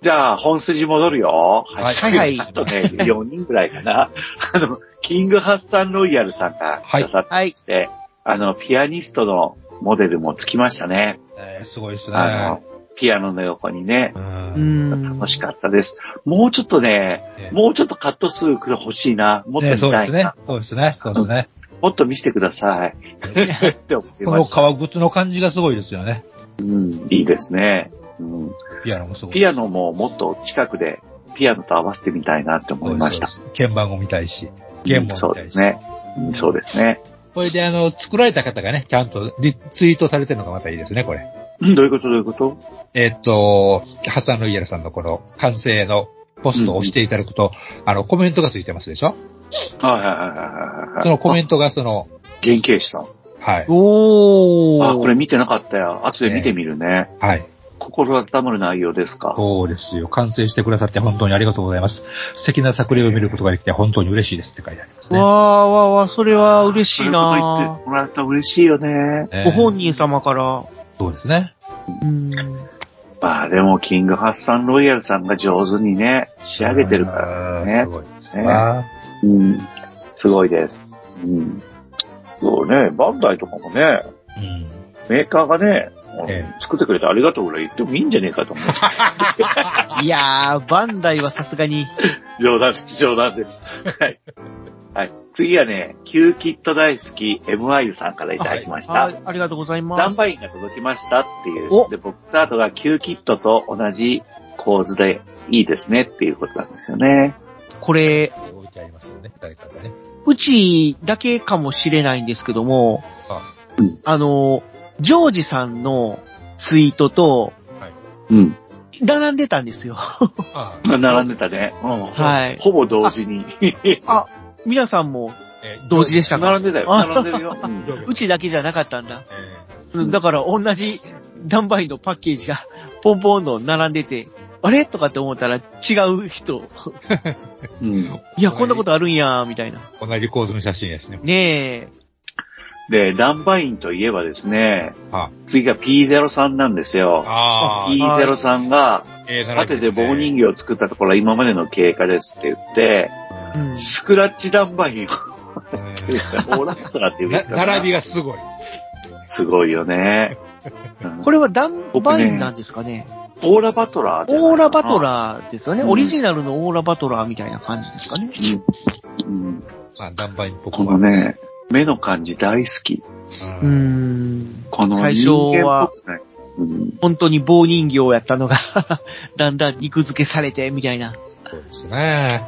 A: じゃあ、本筋戻るよ。
B: はい
C: はいはい
A: あとね、4人ぐらいかな。あの、キングハッサンロイヤルさんがくださ
C: はい。
A: って、あの、ピアニストのモデルもつきましたね。
B: ーえーすごいですね。
A: あの、ピアノの横にね。
J: う。
C: うんん。
A: 楽しかったです。もうちょっとね、
J: ね
A: もうちょっとカット数欲しいな。もっと
B: ね、
A: 見
B: そうですね
A: たいな。。
B: そうですね。そうですね。
A: もっと見せてください。って思い
B: この
A: ました。
B: 革靴の感じがすごいですよね。
A: うん、いいですね。うん、
B: ピアノもすごい。
A: ピアノももっと近くでピアノと合わせてみたいなって思いました。
B: 鍵盤も見たいし、弦も見
A: そう
B: たいし。
A: ですね。うんそうですね。
B: これであの、作られた方がね、ちゃんとリツイートされてるのがまたいいですね、これ。
A: うん、どういうことどういうこと？
B: えっと、ハッサン・ロイヤルさんのこの完成のポストを押していただくと、あの、コメントがついてますでしょ？
A: はいはいはいはい。
B: そのコメントがその、
A: 原型師さん。
B: はい。
C: おー。
A: あ、これ見てなかったよ。後で見てみるね。
B: はい。
A: 心温まる内容ですか？
B: そうですよ。完成してくださって本当にありがとうございます。素敵な作例を見ることができて本当に嬉しいですって書いてありますね。
C: わーわーわー、それは嬉しい
A: そういうこと言
C: な
A: ってもらったら嬉しいよね。
B: えー
C: ご本人様から。
B: そうですね。
C: うん。
A: まあでも、キングハッサンロイヤルさんが上手にね、仕上げてるからね
B: す。ごいですね。
A: うん。すごいです。うん。そうね、バンダイとかもね、
B: うん。
A: メーカーがね、
B: え
A: 作ってくれてありがとうぐらい言ってもいいんじゃねえかと思う。
C: いやー、バンダイはさすがに。
A: 冗談です、冗談です。はい。はい。次はね、キューキット大好き MI さんからいただきました。
C: あありがとうございます。
A: ダンバインが届きましたってい
C: お
A: う。で、僕とあとがキューキットと同じ構図でいいですねっていうことなんですよね。
C: これ、
B: 置いてありますよね。誰かがね。
C: うちだけかもしれないんですけども、
B: あ
C: あの、ジョージさんのツイートと、
A: うん。
C: 並んでたんですよ。
B: あ
A: 並んでたね。うん。
C: はい。
A: ほぼ同時に。
C: あ、皆さんも
B: えー
C: 同時でしたか？
A: 並んでたよ。
C: あ
A: 並んでるよ。うん
C: うちだけじゃなかったんだ。だから同じダンバインのパッケージがポンポンの並んでて、あれ？とかって思ったら違う人。
A: うん。
C: いや、こんなことあるんや、みたいな。
B: ー同じ構図の写真やしね。
C: ね
A: で、ダンバインといえばですね、
B: は
A: 次が P03 なんですよ。
B: ああ、
A: P03 が
B: えー
A: 縦で棒人形を作ったところは今までの経過ですって言って、
C: え。うん。
A: スクラッチダンバインを、
B: え
A: オーラットラっていう
B: 並びがすごい。
A: すごいよね。う ん
C: これはダンバインなんですかね。
A: オーラバトラーじゃない
C: オーラバト
A: ー。
C: ラーですよね。
A: うん
C: オリジナルのオーラバトラーみたいな感じですかね。
A: うんうん
B: まあ、ダンバインっぽく
A: このね、目の感じ大好き。
C: うー
B: うん
C: ん。
A: この
C: 最初
A: 人間っ
C: は
A: ぽくない。うん
C: 本当に棒人形やったのが、だんだん肉付けされて、みたいな。
B: そうですね。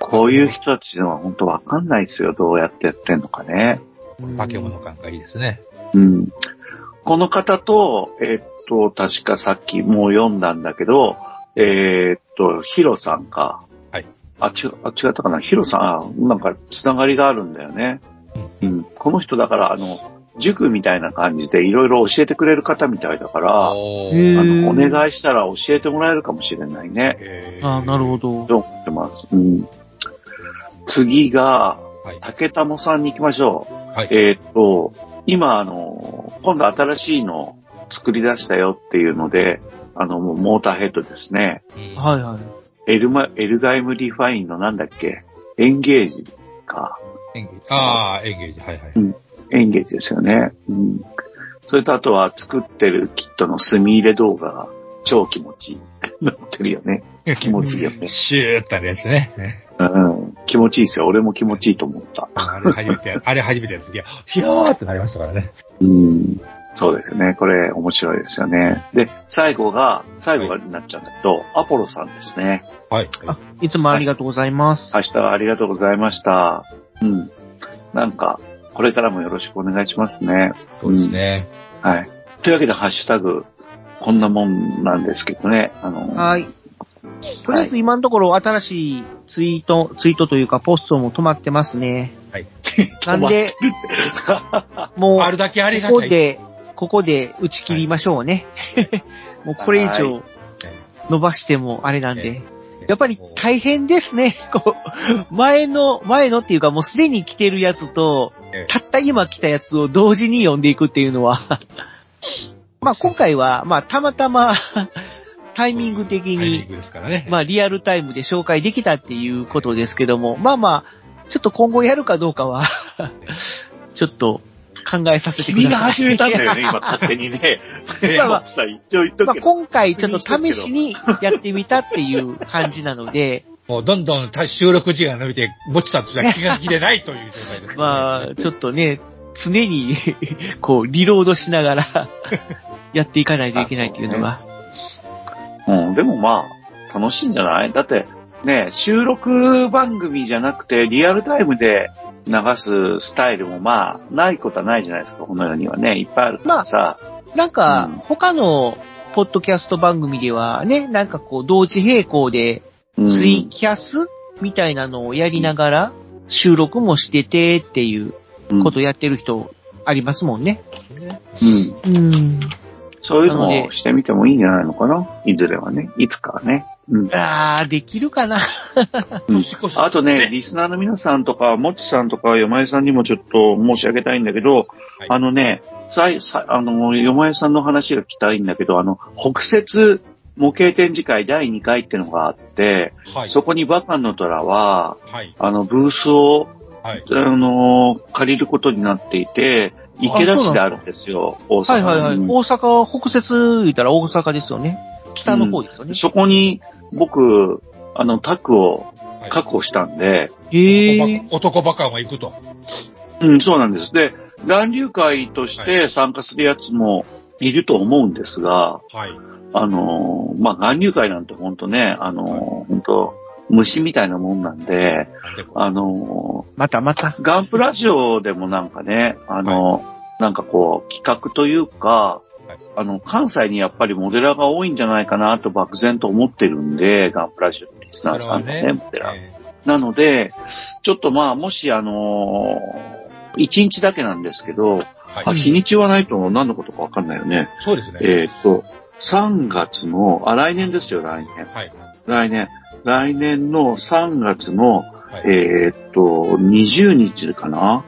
A: こういう人たちのは本当わかんないですよ。どうやってやってんのかね。
B: 化け物感がいいですね。
A: うん。この方と、えーっと、確かさっきもう読んだんだけど、えーっと、ヒロさんか。
B: はい。
A: あ、違う、あ違ったかな。ヒロさん、あなんか、つながりがあるんだよね。うん。この人だから、あの、塾みたいな感じでいろいろ教えてくれる方みたいだから、あの、お願いしたら教えてもらえるかもしれないね。
B: えー
C: あなるほど。
A: と思ってます。うん。次が、
B: はい。
A: 竹玉さんに行きましょう。
B: はい。
A: えーっと、今、あの、今度新しいの作り出したよっていうので、あの、もうモーターヘッドですね。
B: うん
C: はいはい。
A: エルマ、エルガイムリファインのなんだっけ？エンゲージか。
B: エンゲージ。ああ、エンゲージ。はいはい。
A: エンゲージですよね。うん。それとあとは作ってるキットの墨入れ動画が超気持ちいい。なってるよね。気持ちいいよね。
B: シューってあるやつね。
A: うん。気持ちいいですよ。俺も気持ちいいと思った。
B: あれ初めて、あれ初めてやった時は、ひゃーってなりましたからね。
A: うん。そうですよね。これ面白いですよね。で、最後が、最後がになっちゃうんだけど、アポロさんですね。
B: はい。
C: あ、いつもありがとうございます。
A: 明日はありがとうございました。うん。なんか、これからもよろしくお願いしますね。
B: そうですね。
A: はい。というわけで、ハッシュタグ、こんなもんなんですけどね。あの、
C: はい。とりあえず今のところ新しいツイート、ツイートというかポストも止まってますね。
B: はい。
C: なんで、もう、
B: あるだけありがたい。
C: ここで、ここで打ち切りましょうね。もうこれ以上伸ばしてもあれなんで。やっぱり大変ですね。こう、前の、前のっていうかもうすでに来てるやつと
B: ええ、
C: たった今来たやつを同時に読んでいくっていうのは、まあ今回は、まあたまたま、タイミング的
B: タイミン
C: に、
B: グですからね。
C: まあリアルタイムで紹介できたっていうことですけども、まあまあ、ちょっと今後やるかどうかは、ちょっと考えさせてく
A: 君
C: ださい。
A: が始めたんだよね、今勝手にね。
C: まあまあ
A: さ、一応言っと
C: まあ、
A: くけど。
C: 今回ちょっと試しにやってみたっていう感じなので、
B: もうどんどん収録時間が伸びて、ぼっちさんとしては気が気でないという状態です、ね。
C: まあ、ちょっとね、常に、こう、リロードしながら、やっていかないといけないっていうのが。
A: うん、でもまあ、楽しいんじゃない？だって、ね、収録番組じゃなくて、リアルタイムで流すスタイルもまあ、ないことはないじゃないですか、この世にはね。いっぱいあるからさ。
C: なんか
A: うん、
C: 他の、ポッドキャスト番組ではね、なんかこう、同時並行で、
A: うん
C: ツイキャスみたいなのをやりながら、収録もしててっていうことやってる人ありますもんね。
A: うん。
C: うん。
A: そういうのをしてみてもいいんじゃないのかな？いずれはね。いつかはね。うん。
C: あー、できるかな。
A: うんあとね、リスナーの皆さんとか、もちさんとか、よまえさんにもちょっと申し上げたいんだけど、あのね、さい、さ、あの、よまえさんの話が聞きたいんだけど、あの、北節模型展示会第2回ってのがあって、
B: はい。
A: そこにバカンの虎は、
B: はい。
A: あの、ブースを、
B: はい。
A: あの、借りることになっていて、池田市であるんですよ、大阪に。
C: はいはいはい。大阪、北節言ったら大阪ですよね。北の方ですよね。
A: そこに、僕、あの、タッグを
B: はい
A: 確保したんで、
C: へえ。
B: 男バカンは行くと。
A: うん、そうなんです。で、乱流会として参加するやつもいると思うんですが、
B: はい。
A: あのーまあ、乱流会なんてほんとね、あのーほんと、虫みたいなもんなんで、あの
C: またまた。
A: ーガンプラジオでもなんかね、あのーなんかこう、企画というか、
B: はい
A: あの、関西にやっぱりモデラーが多いんじゃないかなと漠然と思ってるんで、ガンプラジオのリスナーさんのね、モデラー。
B: え
A: なので、ちょっとまあ、もしあのー、1日だけなんですけど、
B: ーは
A: あ、
B: い。
A: 日にちはないと何のことかわかんないよね。
B: そうですね。
A: えーっと、3月の、あ、来年ですよ、来年。
B: はい。
A: 来年。来年の3月の、
B: はい。
A: えーっと、20日かな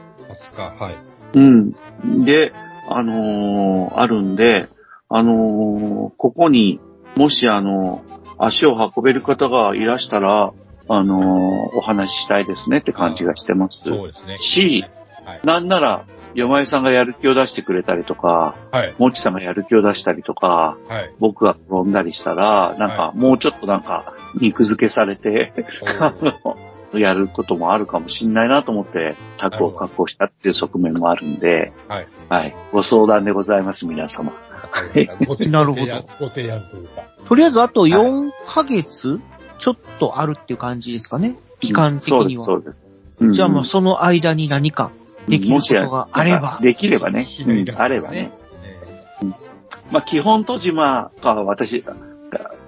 B: 20日。はい。
A: うん。で、あのーあるんで、あのーここに、もしあの足を運べる方がいらしたら、あのーお話ししたいですねって感じがしてます。
B: そうですね。
A: し、
B: はい。
A: なんなら、山井さんがやる気を出してくれたりとか、
B: はい。
A: もちさんがやる気を出したりとか、
B: はい。
A: 僕が転んだりしたら、なんか、
B: は
A: もうちょっとなんか、肉付けされて、あのやることもあるかもしんないなと思って、タッグを確保したっていう側面もあるんで、
B: はい。
A: はい。ご相談でございます、皆様。
C: なるほど
B: ご提案というか。
C: とりあえずあと4ヶ月ちょっとあるっていう感じですかね？期間的には。
A: そうです、そうです。
C: じゃあまあその間に何かできることがあれば。
A: できればね。あればね。
B: え
A: まあ、基本戸島か、私、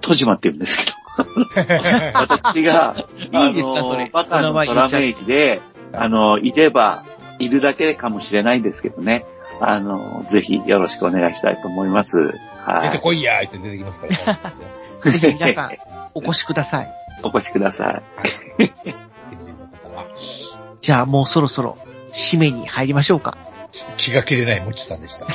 A: 戸島って言うんですけど、
B: ー
A: 私が、
C: いいですか
A: あの
C: それ
A: バカのトラメ駅で、あの、いれば、いるだけかもしれないんですけどね。あの、ぜひよろしくお願いしたいと思います。はい。
B: 出てこいやーって出てきますから。
C: ぜひ皆さん、お越しください。
A: お越しください。
C: じゃあもうそろそろ締めに入りましょうか。
B: 気が切れないもちさんでした。
A: は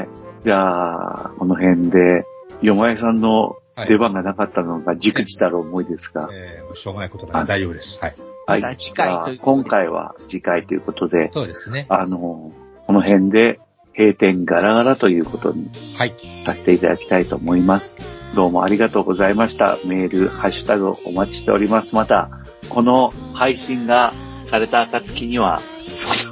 A: い。じゃあ、この辺で、よまえさんの
B: はい
A: 出番がなかったのが、じくじたる思いですが、
B: えー、しょうがないことなんで大丈夫です。はい。
A: はい。
C: 次回と
A: 今回は次回ということで、
G: そうですね。
A: あの、この辺で閉店ガラガラということに
B: はい。
A: させていただきたいと思います。どうもありがとうございました。メール、ハッシュタグお待ちしております。また、この配信がされた暁には、その、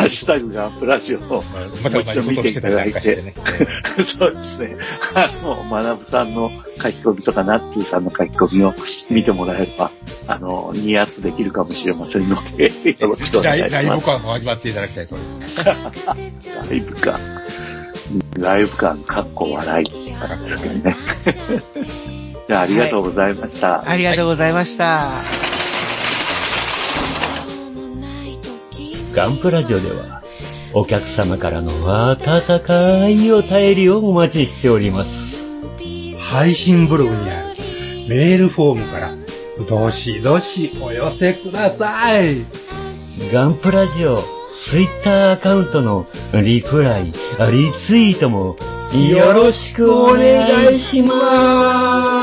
A: ハッシュタグがプラジオを
B: また同じことをしてたりなんかしてね。
A: そうですね。あの、まなぶさんの書き込みとか、ナッツーさんの書き込みを見てもらえれば、あの、ニヤッとできるかもしれませんので、よろしくお願
B: ライライブ
A: いします。
B: 感を味わっていただきたいと思います。
A: ライブ感。ライブ感、かっこ笑いなんですけどね。じゃあ、ありがとうございました。
C: ありがとうございました。
K: ガンプラジオでは、お客様からの温かいお便りをお待ちしております。
H: 配信ブログにあるメールフォームから、どしどしお寄せください。
K: ガンプラジオ、ツイッターアカウントのリプライ、リツイートもよろしくお願いします。